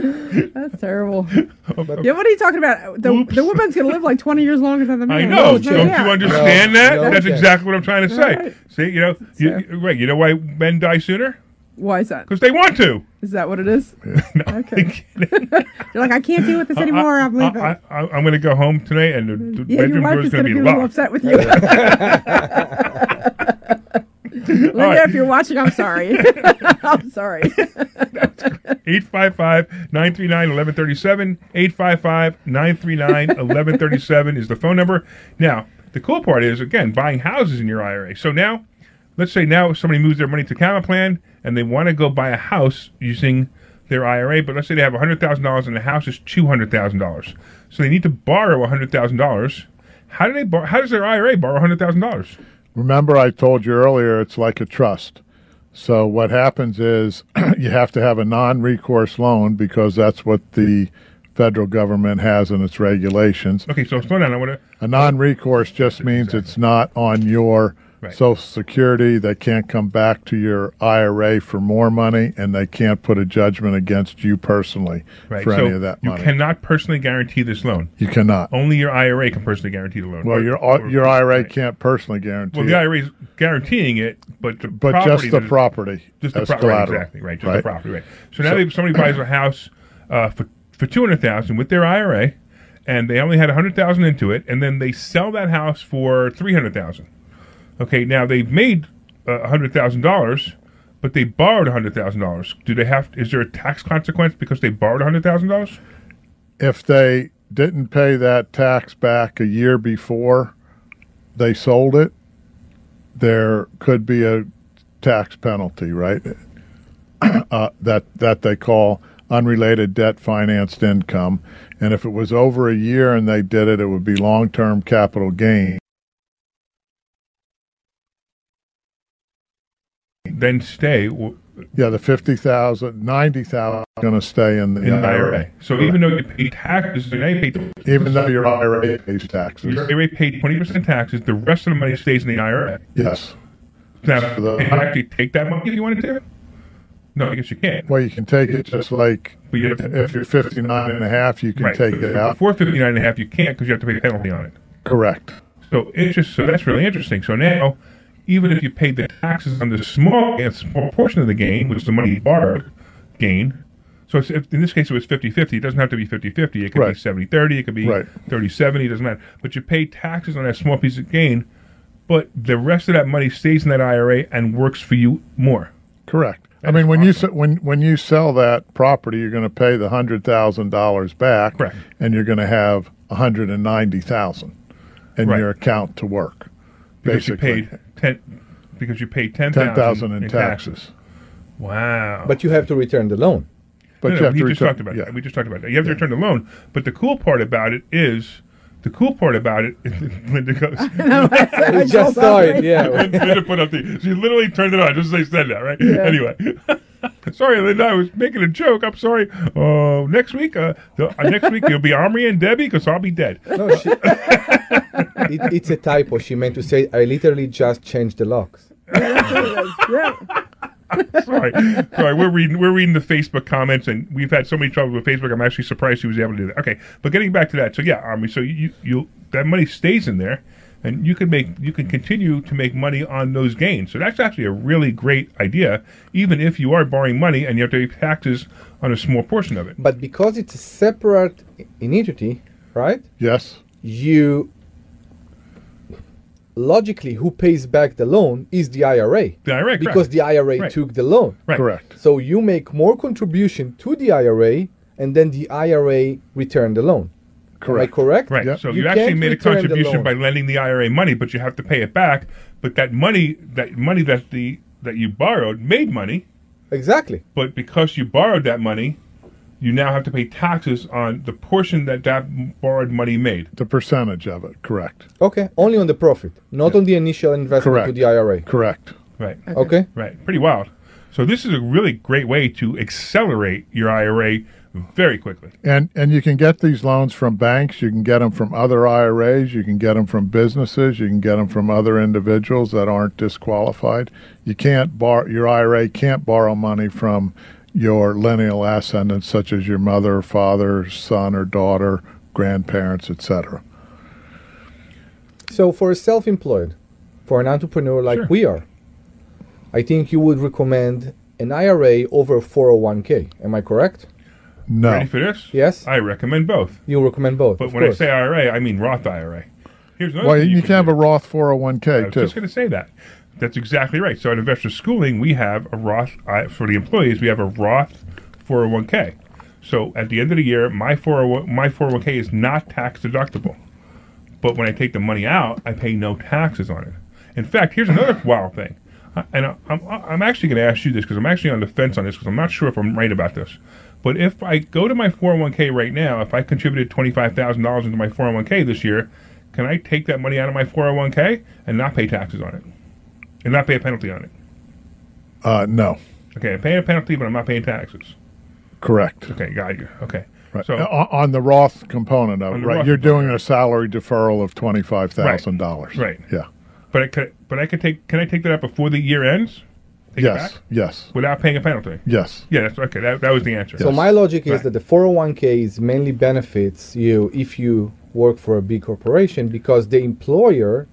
[SPEAKER 5] That's terrible. Oh, yeah, what are you talking about? The, the woman's going to live like 20 years longer than the man.
[SPEAKER 3] I know.
[SPEAKER 5] No,
[SPEAKER 3] Don't
[SPEAKER 5] yeah.
[SPEAKER 3] you understand
[SPEAKER 4] No,
[SPEAKER 3] that?
[SPEAKER 4] no,
[SPEAKER 3] That's
[SPEAKER 4] okay.
[SPEAKER 3] exactly what I'm trying to say.
[SPEAKER 5] Right.
[SPEAKER 3] See, you know, you, you- right? You know why men die sooner?
[SPEAKER 5] Why is that?
[SPEAKER 3] Because they want to.
[SPEAKER 5] Is that what it is?
[SPEAKER 3] No,
[SPEAKER 5] Okay. You're like, I can't deal with this anymore. I'm leaving.
[SPEAKER 3] I, I, am going to go home tonight, and the, the
[SPEAKER 5] yeah, your
[SPEAKER 3] bedroom
[SPEAKER 5] wife
[SPEAKER 3] door
[SPEAKER 5] is
[SPEAKER 3] is
[SPEAKER 5] going
[SPEAKER 3] going
[SPEAKER 5] to
[SPEAKER 3] to
[SPEAKER 5] be
[SPEAKER 3] be
[SPEAKER 5] a little
[SPEAKER 3] locked.
[SPEAKER 5] upset with you. Linda,
[SPEAKER 3] right.
[SPEAKER 5] if you're watching, I'm sorry. I'm sorry.
[SPEAKER 3] 855-939-1137. 855-939-1137 is the phone number. Now, the cool part is, again, buying houses in your IRA. So now, let's say now somebody moves their money to Camaplan and they want to go buy a house using their IRA, but let's say they have hundred thousand dollars and the house is two hundred thousand dollars. So they need to borrow hundred thousand dollars. How do they? How does their IRA borrow hundred thousand dollars?
[SPEAKER 6] Remember, I told you earlier, it's like a trust. So what happens is you have to have a non-recourse loan because that's what the federal government has in its regulations.
[SPEAKER 3] Okay, so slow down. I want to.
[SPEAKER 6] A non-recourse just means it's not on your
[SPEAKER 3] Right.
[SPEAKER 6] Social Security. They can't come back to your IRA for more money, and they can't put a judgment against you personally
[SPEAKER 3] Right.
[SPEAKER 6] for
[SPEAKER 3] so
[SPEAKER 6] any of that money.
[SPEAKER 3] you cannot personally guarantee this loan.
[SPEAKER 6] you cannot.
[SPEAKER 3] Only your IRA can personally guarantee the loan.
[SPEAKER 6] Well,
[SPEAKER 3] Or-
[SPEAKER 6] your
[SPEAKER 3] or-
[SPEAKER 6] your IRA
[SPEAKER 3] right.
[SPEAKER 6] can't personally guarantee.
[SPEAKER 3] Well, the IRA is guaranteeing it, but the
[SPEAKER 6] but
[SPEAKER 3] property
[SPEAKER 6] just the property
[SPEAKER 3] Just the
[SPEAKER 6] as
[SPEAKER 3] pro- right, exactly right. Just
[SPEAKER 6] right?
[SPEAKER 3] the property, right? So now
[SPEAKER 6] So-
[SPEAKER 3] they, somebody buys a house uh, for for two hundred thousand with their IRA, and they only had a hundred thousand into it, and then they sell that house for three hundred thousand. Okay, now they've made a hundred thousand dollars, but they borrowed a hundred thousand dollars. Do they have? Is there a tax consequence because they borrowed a hundred thousand dollars?
[SPEAKER 6] If they didn't pay that tax back a year before they sold it, there could be a tax penalty, right? uh, that that they call unrelated debt financed income, and if it was over a year and they did it, it would be long term capital gain.
[SPEAKER 3] Then stay w-
[SPEAKER 6] Yeah, the fifty thousand, ninety thousand going to stay in the
[SPEAKER 3] in the IRA. So even though you pay taxes, they pay
[SPEAKER 6] even though your IRA pays taxes.
[SPEAKER 3] your IRA paid twenty percent taxes, the rest of the money stays in the IRA.
[SPEAKER 6] Yes.
[SPEAKER 3] Now,
[SPEAKER 6] So the-
[SPEAKER 3] can you actually take that money if you wanted to? Do? No, I guess you can't.
[SPEAKER 6] Well, you can take it just like
[SPEAKER 3] But you to-
[SPEAKER 6] if you're 59 and a half, you can
[SPEAKER 3] Right.
[SPEAKER 6] take it out.
[SPEAKER 3] Before 59 and a half, you can't because you have to pay a penalty on it.
[SPEAKER 6] Correct.
[SPEAKER 3] So interest. So that's really interesting. So now, even if you paid the taxes on the small, small portion of the gain, which is the money you borrowed, gain. So it's, if, in this case, it was 50-50. It doesn't have to be 50-50. It could
[SPEAKER 6] Right.
[SPEAKER 3] be 70-30. It could be
[SPEAKER 6] Right.
[SPEAKER 3] 30-70. It doesn't matter. But you pay taxes on that small piece of gain, but the rest of that money stays in that IRA and works for you more.
[SPEAKER 6] Correct. I mean, when you
[SPEAKER 3] awesome.
[SPEAKER 6] se- when when you sell that property, you're going to pay the hundred thousand dollars back,
[SPEAKER 3] Correct.
[SPEAKER 6] and you're going to have a hundred and ninety thousand in
[SPEAKER 3] Right.
[SPEAKER 6] your account to work.
[SPEAKER 3] Because you paid ten. Because you paid ten
[SPEAKER 6] ten thousand in taxes.
[SPEAKER 3] Wow.
[SPEAKER 4] But you have to return the loan.
[SPEAKER 6] But
[SPEAKER 3] No,
[SPEAKER 6] you
[SPEAKER 3] no,
[SPEAKER 6] have
[SPEAKER 3] we
[SPEAKER 6] to
[SPEAKER 3] just
[SPEAKER 6] return.
[SPEAKER 3] talked about
[SPEAKER 6] yeah.
[SPEAKER 3] that. We just talked about that. You have to return the loan. But the cool part about it is, the cool part about it, Linda goes.
[SPEAKER 4] We just saw it, yeah.
[SPEAKER 3] Linda put up the. She literally turned it on just as they said that, right? Anyway. sorry, Linda. I was making a joke. I'm sorry. Uh, next week, uh, the, uh, next week you'll be Omri and Debbie because I'll be dead.
[SPEAKER 4] No, she, it, it's a typo. She meant to say, I literally just changed the locks.
[SPEAKER 5] yeah.
[SPEAKER 3] sorry, sorry. We're reading we're reading the Facebook comments, and we've had so many troubles with Facebook. I'm actually surprised she was able to do that. Okay, but getting back to that, so yeah, Omri. So you you that money stays in there, and you can make you can continue to make money on those gains. So that's actually a really great idea, even if you are borrowing money and you have to pay taxes on a small portion of it.
[SPEAKER 4] But because it's a separate entity, right?
[SPEAKER 6] Yes.
[SPEAKER 4] You logically, who pays back the loan is the IRA.
[SPEAKER 3] The IRA, correct.
[SPEAKER 4] because the IRA
[SPEAKER 3] Right.
[SPEAKER 4] took the loan.
[SPEAKER 3] Right.
[SPEAKER 6] Correct.
[SPEAKER 4] So you make more contribution to the IRA, and then the IRA return the loan.
[SPEAKER 6] Correct.
[SPEAKER 4] Am I correct?
[SPEAKER 3] Right.
[SPEAKER 6] Yep.
[SPEAKER 3] So
[SPEAKER 4] You
[SPEAKER 3] you, actually made a contribution by lending the IRA money, but you have to pay it back. But that money, that money that the that you borrowed, made money.
[SPEAKER 4] Exactly.
[SPEAKER 3] But because you borrowed that money, you now have to pay taxes on the portion that that borrowed money made.
[SPEAKER 6] The percentage of it. Correct.
[SPEAKER 4] Okay. Only on the profit, not on the initial investment
[SPEAKER 6] Correct.
[SPEAKER 4] to the IRA.
[SPEAKER 6] Correct.
[SPEAKER 3] Right.
[SPEAKER 4] Okay.
[SPEAKER 3] Right. Pretty wild. So this is a really great way to accelerate your IRA very quickly.
[SPEAKER 6] And and you can get these loans from banks. You can get them from other IRAs. You can get them from businesses. You can get them from other individuals that aren't disqualified. You can't borrow your IRA can't borrow money from your lineal ascendants, such as your mother, father, son, or daughter, grandparents, etc.
[SPEAKER 4] So for a self-employed, for an entrepreneur like
[SPEAKER 3] Sure.
[SPEAKER 4] we are, I think you would recommend an IRA over a 401k. Am I correct?
[SPEAKER 6] No,
[SPEAKER 3] Ready for this?
[SPEAKER 4] Yes.
[SPEAKER 3] I recommend both.
[SPEAKER 4] You recommend both.
[SPEAKER 3] But
[SPEAKER 4] of
[SPEAKER 3] when I say IRA, I mean Roth IRA. Here's another
[SPEAKER 6] well,
[SPEAKER 3] thing
[SPEAKER 6] you, can have
[SPEAKER 3] do.
[SPEAKER 6] a Roth 401k
[SPEAKER 3] was
[SPEAKER 6] too.
[SPEAKER 3] just going to say that. That's exactly right. So at Investor Schooling, we have a Roth for the employees. We have a Roth 401k. So at the end of the year, my 401 my 401k is not tax deductible. But when I take the money out, I pay no taxes on it. In fact, here's another wild thing. And I'm, I'm actually going to ask you this because I'm actually on the fence on this because I'm not sure if I'm right about this. But if I go to my 401k right now, if I contributed $25,000 into my 401k this year, can I take that money out of my 401k and not pay taxes on it? And not pay a penalty on it?
[SPEAKER 6] Uh, no,
[SPEAKER 3] Okay, I'm paying a penalty, but I'm not paying taxes.
[SPEAKER 6] correct.
[SPEAKER 3] Okay, got you. Okay.
[SPEAKER 6] Right.
[SPEAKER 3] So,
[SPEAKER 6] on, on the Roth component of it, right?
[SPEAKER 3] Roth
[SPEAKER 6] You're doing a salary deferral of twenty five thousand dollars.
[SPEAKER 3] Right.
[SPEAKER 6] Yeah.
[SPEAKER 3] but I could, but I could take, can I take that out before the year ends? Take it
[SPEAKER 6] Yes.
[SPEAKER 3] back?
[SPEAKER 6] Yes.
[SPEAKER 3] Without paying a penalty?
[SPEAKER 6] Yes.
[SPEAKER 3] Yeah, that's okay. That, that was the answer.
[SPEAKER 4] So my logic is that the 401k is mainly benefits you if you work for a big corporation because the employer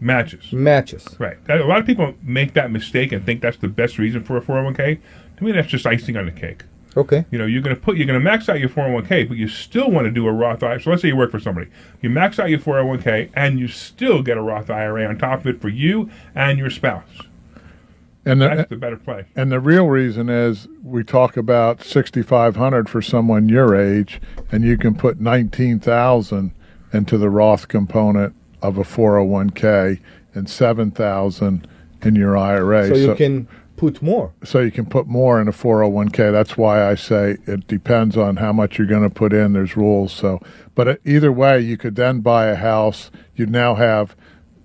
[SPEAKER 3] matches.
[SPEAKER 4] matches.
[SPEAKER 3] Right. A lot of people make that mistake and think that's the best reason for a 401k. To me, that's just icing on the cake.
[SPEAKER 4] Okay.
[SPEAKER 3] You know, you're going to put, you're going to max out your 401k, but you still want to do a Roth IRA. So let's say you work for somebody. You max out your 401k and you still get a Roth IRA on top of it for you and your spouse.
[SPEAKER 6] And the,
[SPEAKER 3] That's the better play.
[SPEAKER 6] And the real reason is we talk about sixty five hundred for someone your age, and you can put nineteen thousand into the Roth component of a four hundred one k and seven thousand in your IRA.
[SPEAKER 4] So you can put more.
[SPEAKER 6] so you can put more in a 401k. That's why I say it depends on how much you're going to put in. There's rules. So, but uh, either way, you could then buy a house. You'd now have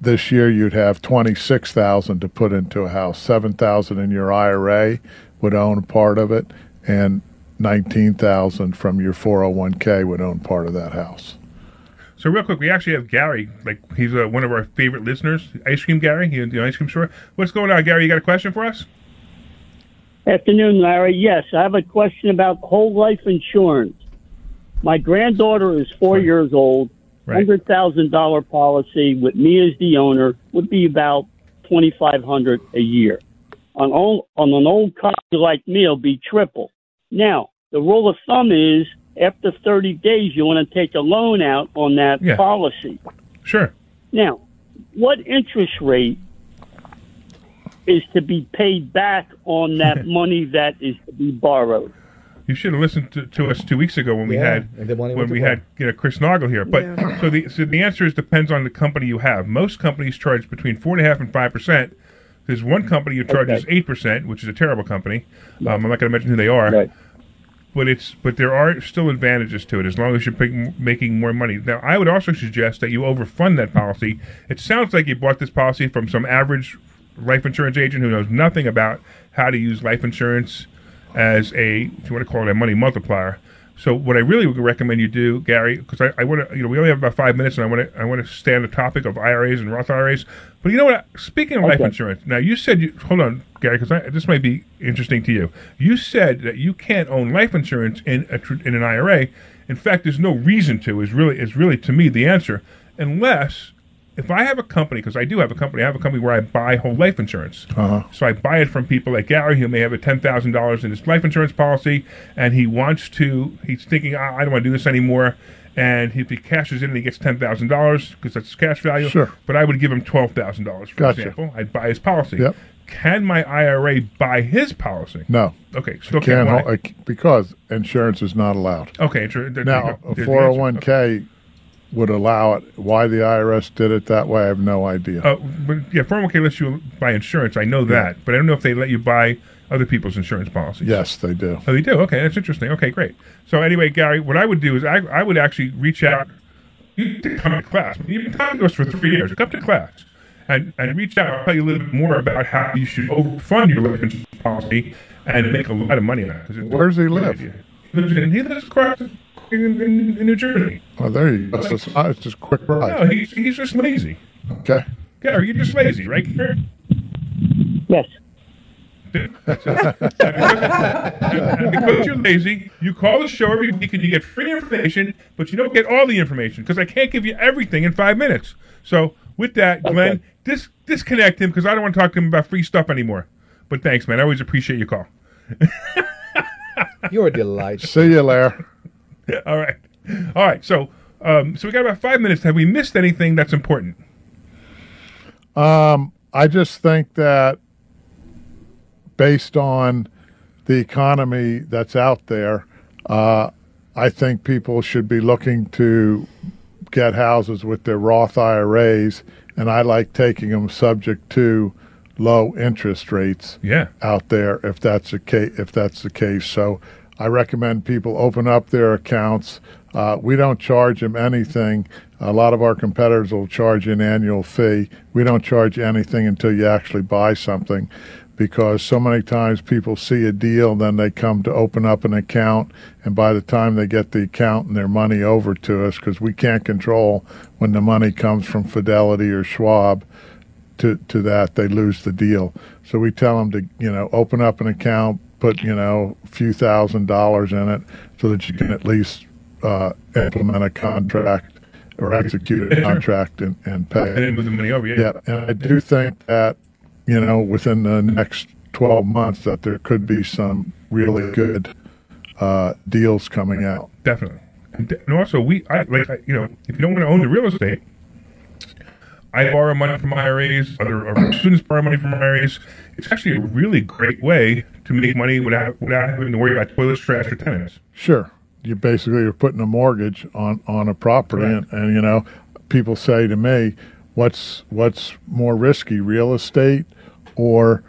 [SPEAKER 6] this year you'd have 26,000 to put into a house. 7,000 in your IRA would own part of it and 19,000 from your 401k would own part of that house.
[SPEAKER 3] So real quick, we actually have Gary. Like he's uh, one of our favorite listeners. Ice Cream Gary, he the ice cream store. What's going on, Gary? You got a question for us?
[SPEAKER 9] Afternoon, Larry. Yes, I have a question about whole life insurance. My granddaughter is four years old.
[SPEAKER 3] Right.
[SPEAKER 9] Hundred thousand dollar policy with me as the owner would be about twenty five hundred a year. On old, on an old copy like me, it'll be triple. Now, the rule of thumb is after thirty days, you want to take a loan out on that
[SPEAKER 3] Yeah.
[SPEAKER 9] policy.
[SPEAKER 3] Sure.
[SPEAKER 9] Now, what interest rate is to be paid back on that money that is to be borrowed?
[SPEAKER 3] You should have listened to, to us two weeks ago when we
[SPEAKER 4] Yeah,
[SPEAKER 3] had
[SPEAKER 4] and the money
[SPEAKER 3] when we had you know Chris Noggle here. But
[SPEAKER 5] Yeah.
[SPEAKER 3] so the so the answer is depends on the company you have. Most companies charge between four and a half and five percent. There's one company who charges eight percent, which is a terrible company. Um, I'm not going to mention who they are.
[SPEAKER 9] Right.
[SPEAKER 3] But it's but there are still advantages to it as long as you're pick, making more money. Now, I would also suggest that you overfund that policy. It sounds like you bought this policy from some average life insurance agent who knows nothing about how to use life insurance as a, if you want to call it a money multiplier. So what I really would recommend you do, Gary, because I, I want to, you know, we only have about five minutes, and I want to, I want to stay on the topic of IRAs and Roth IRAs. But you know what? Speaking of life insurance, now you said, you, hold on, Gary, because this might be interesting to you. You said that you can't own life insurance in a, in an IRA. In fact, there's no reason to. Is really is really to me the answer, unless if I have a company, because I do have a company, I have a company where I buy whole life insurance.
[SPEAKER 6] Uh-huh.
[SPEAKER 3] So I buy it from people like Gary, who may have a ten thousand dollars in his life insurance policy, and he wants to. He's thinking, "Ah, I don't want to do this anymore. And if he cashes in, and he gets ten thousand dollars because that's his cash value.
[SPEAKER 6] Sure.
[SPEAKER 3] But I would give him twelve thousand dollars, for
[SPEAKER 6] Gotcha.
[SPEAKER 3] example. I'd buy his policy.
[SPEAKER 6] Yep.
[SPEAKER 3] Can my IRA buy his policy?
[SPEAKER 6] No.
[SPEAKER 3] Okay, still
[SPEAKER 6] Can't
[SPEAKER 3] can't.
[SPEAKER 6] uh, because insurance is not allowed.
[SPEAKER 3] okay, there
[SPEAKER 6] Now, a
[SPEAKER 3] go. There's the
[SPEAKER 6] four hundred one k would allow it. Why the IRS did it that way, I have no idea.
[SPEAKER 3] Uh, but yeah, 401k lets you buy insurance. I know that, but I don't know if they let you buy other people's insurance policies.
[SPEAKER 6] yes, they do.
[SPEAKER 3] Oh, they do. Okay, that's interesting. Okay, great. So anyway, Gary, what I would do is I, I would actually reach out. You come to class. You've been talking to us for three years. Come to class and, and reach out. I'll tell you a little bit more about how you should overfund your life insurance policy and make a lot of money on it. 'cause it's a
[SPEAKER 6] Where does he live?
[SPEAKER 3] He lives in, he lives across in, in, in New Jersey.
[SPEAKER 6] Oh, there you go. It's just, it's just a quick
[SPEAKER 3] No, he's, he's just lazy.
[SPEAKER 6] Okay.
[SPEAKER 3] Gary, you're just lazy, right? Gary?
[SPEAKER 9] Yes.
[SPEAKER 3] And because you're lazy, you call the show every week and you get free information, but you don't get all the information because I can't give you everything in five minutes. So with that, Glenn, dis- disconnect him because I don't want to talk to him about free stuff anymore. But thanks, man. I always appreciate your call.
[SPEAKER 4] You're a delight.
[SPEAKER 6] See you, Lair.
[SPEAKER 3] all right, all right. So, um, so we got about five minutes. Have we missed anything that's important?
[SPEAKER 6] Um, I just think that based on the economy that's out there, uh, I think people should be looking to get houses with their Roth IRAs, and I like taking them subject to low interest rates
[SPEAKER 3] Yeah.
[SPEAKER 6] out there if that's the case. If that's the case, so I recommend people open up their accounts. Uh, we don't charge them anything. A lot of our competitors will charge an annual fee. We don't charge anything until you actually buy something because so many times people see a deal, then they come to open up an account, and by the time they get the account and their money over to us, because we can't control when the money comes from Fidelity or Schwab, to, to that, they lose the deal. So we tell them to, you know, open up an account, put, you know, a few thousand dollars in it so that you can at least uh, implement a contract or execute a contract and, and pay.
[SPEAKER 3] And then move the money over. Yeah.
[SPEAKER 6] Yeah, and I do think that, you know, within the next 12 months that there could be some really good uh, deals coming out.
[SPEAKER 3] Definitely. And also, we, I, like, I, you know, if you don't want to own the real estate, I borrow money from IRAs, other students borrow money from IRAs. It's actually a really great way to make money without without having to worry about toilets, trash, or tenants.
[SPEAKER 6] Sure. You basically are putting a mortgage on, on a property, and, and you know, people say to me, "What's what's more risky, real estate or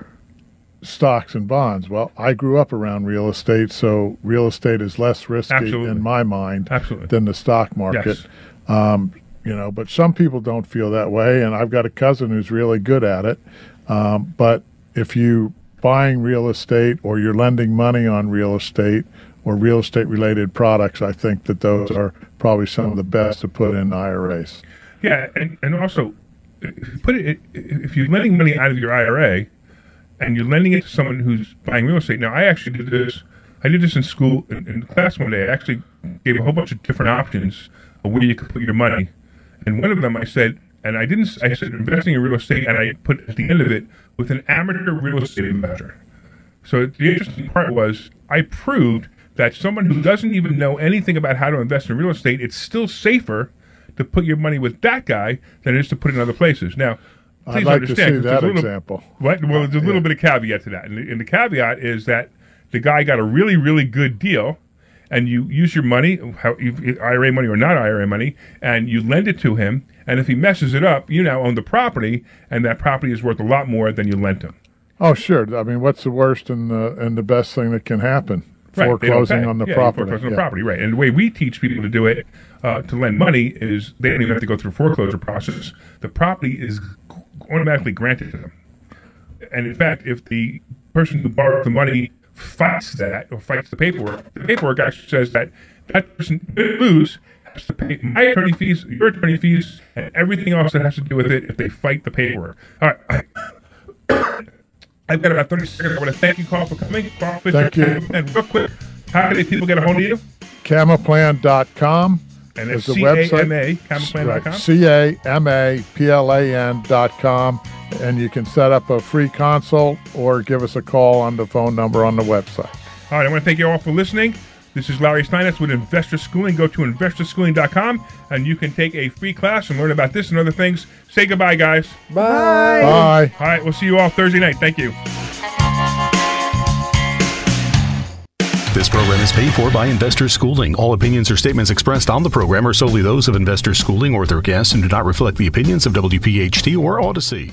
[SPEAKER 6] stocks and bonds?" Well, I grew up around real estate, so real estate is less risky
[SPEAKER 3] Absolutely.
[SPEAKER 6] in my mind
[SPEAKER 3] Absolutely.
[SPEAKER 6] than the stock market.
[SPEAKER 3] Yes.
[SPEAKER 6] Um, you know, but some people don't feel that way, and I've got a cousin who's really good at it. Um, but if you buying real estate or you're lending money on real estate or real estate related products, I think that those are probably some of the best to put in IRAs.
[SPEAKER 3] Yeah, and, and also, put it if you're lending money out of your IRA and you're lending it to someone who's buying real estate. Now, I actually did this. I did this in school in, in class one day. I actually gave a whole bunch of different options of where you could put your money, and one of them I said, and I didn't. I said investing in real estate, and I put at the end of it with an amateur real estate investor. So the interesting part was I proved that someone who doesn't even know anything about how to invest in real estate, it's still safer to put your money with that guy than it is to put it in other places. Now,
[SPEAKER 6] I'd
[SPEAKER 3] please
[SPEAKER 6] like to
[SPEAKER 3] understand,
[SPEAKER 6] see
[SPEAKER 3] 'cause
[SPEAKER 6] that
[SPEAKER 3] little-
[SPEAKER 6] example.
[SPEAKER 3] What? Well, there's a little bit of caveat to that, and the, and the caveat is that the guy got a really, really good deal, and you use your money, how, IRA money or not IRA money, and you lend it to him. And if he messes it up, you now own the property, and that property is worth a lot more than you lent him.
[SPEAKER 6] Oh, sure. I mean, what's the worst and the and the best thing that can happen?
[SPEAKER 3] Right,
[SPEAKER 6] Foreclosing on the
[SPEAKER 3] Yeah,
[SPEAKER 6] property.
[SPEAKER 3] Foreclose on the property, right? And the way we teach people to do it, uh, to lend money, is they don't even have to go through foreclosure process. The property is automatically granted to them. And in fact, if the person who borrowed the money fights that or fights the paperwork, the paperwork actually says that that person could lose has to pay my attorney fees, your attorney fees, and everything else that has to do with it if they fight the paperwork. All right. I've got about 30 seconds. I want to thank you, Carl, for coming. Carl Fisher.
[SPEAKER 6] Thank you.
[SPEAKER 3] And real quick, how can they people get a hold of you?
[SPEAKER 6] Camaplan.com
[SPEAKER 3] And it's
[SPEAKER 6] the website.
[SPEAKER 3] C-A-M-A, camaplan.com?
[SPEAKER 6] Right, C-A-M-A-P-L-A-N dot com. And you can set up a free consult or give us a call on the phone number on the website.
[SPEAKER 3] All right, I want to thank you all for listening. This is Larry Steinhaus with Investor Schooling. Go to investorschooling.com and you can take a free class and learn about this and other things. Say goodbye, guys.
[SPEAKER 4] Bye.
[SPEAKER 6] Bye.
[SPEAKER 3] All right, we'll see you all Thursday night. Thank you.
[SPEAKER 1] This program is paid for by Investor Schooling. All opinions or statements expressed on the program are solely those of Investor Schooling or their guests and do not reflect the opinions of WPHT or Odyssey.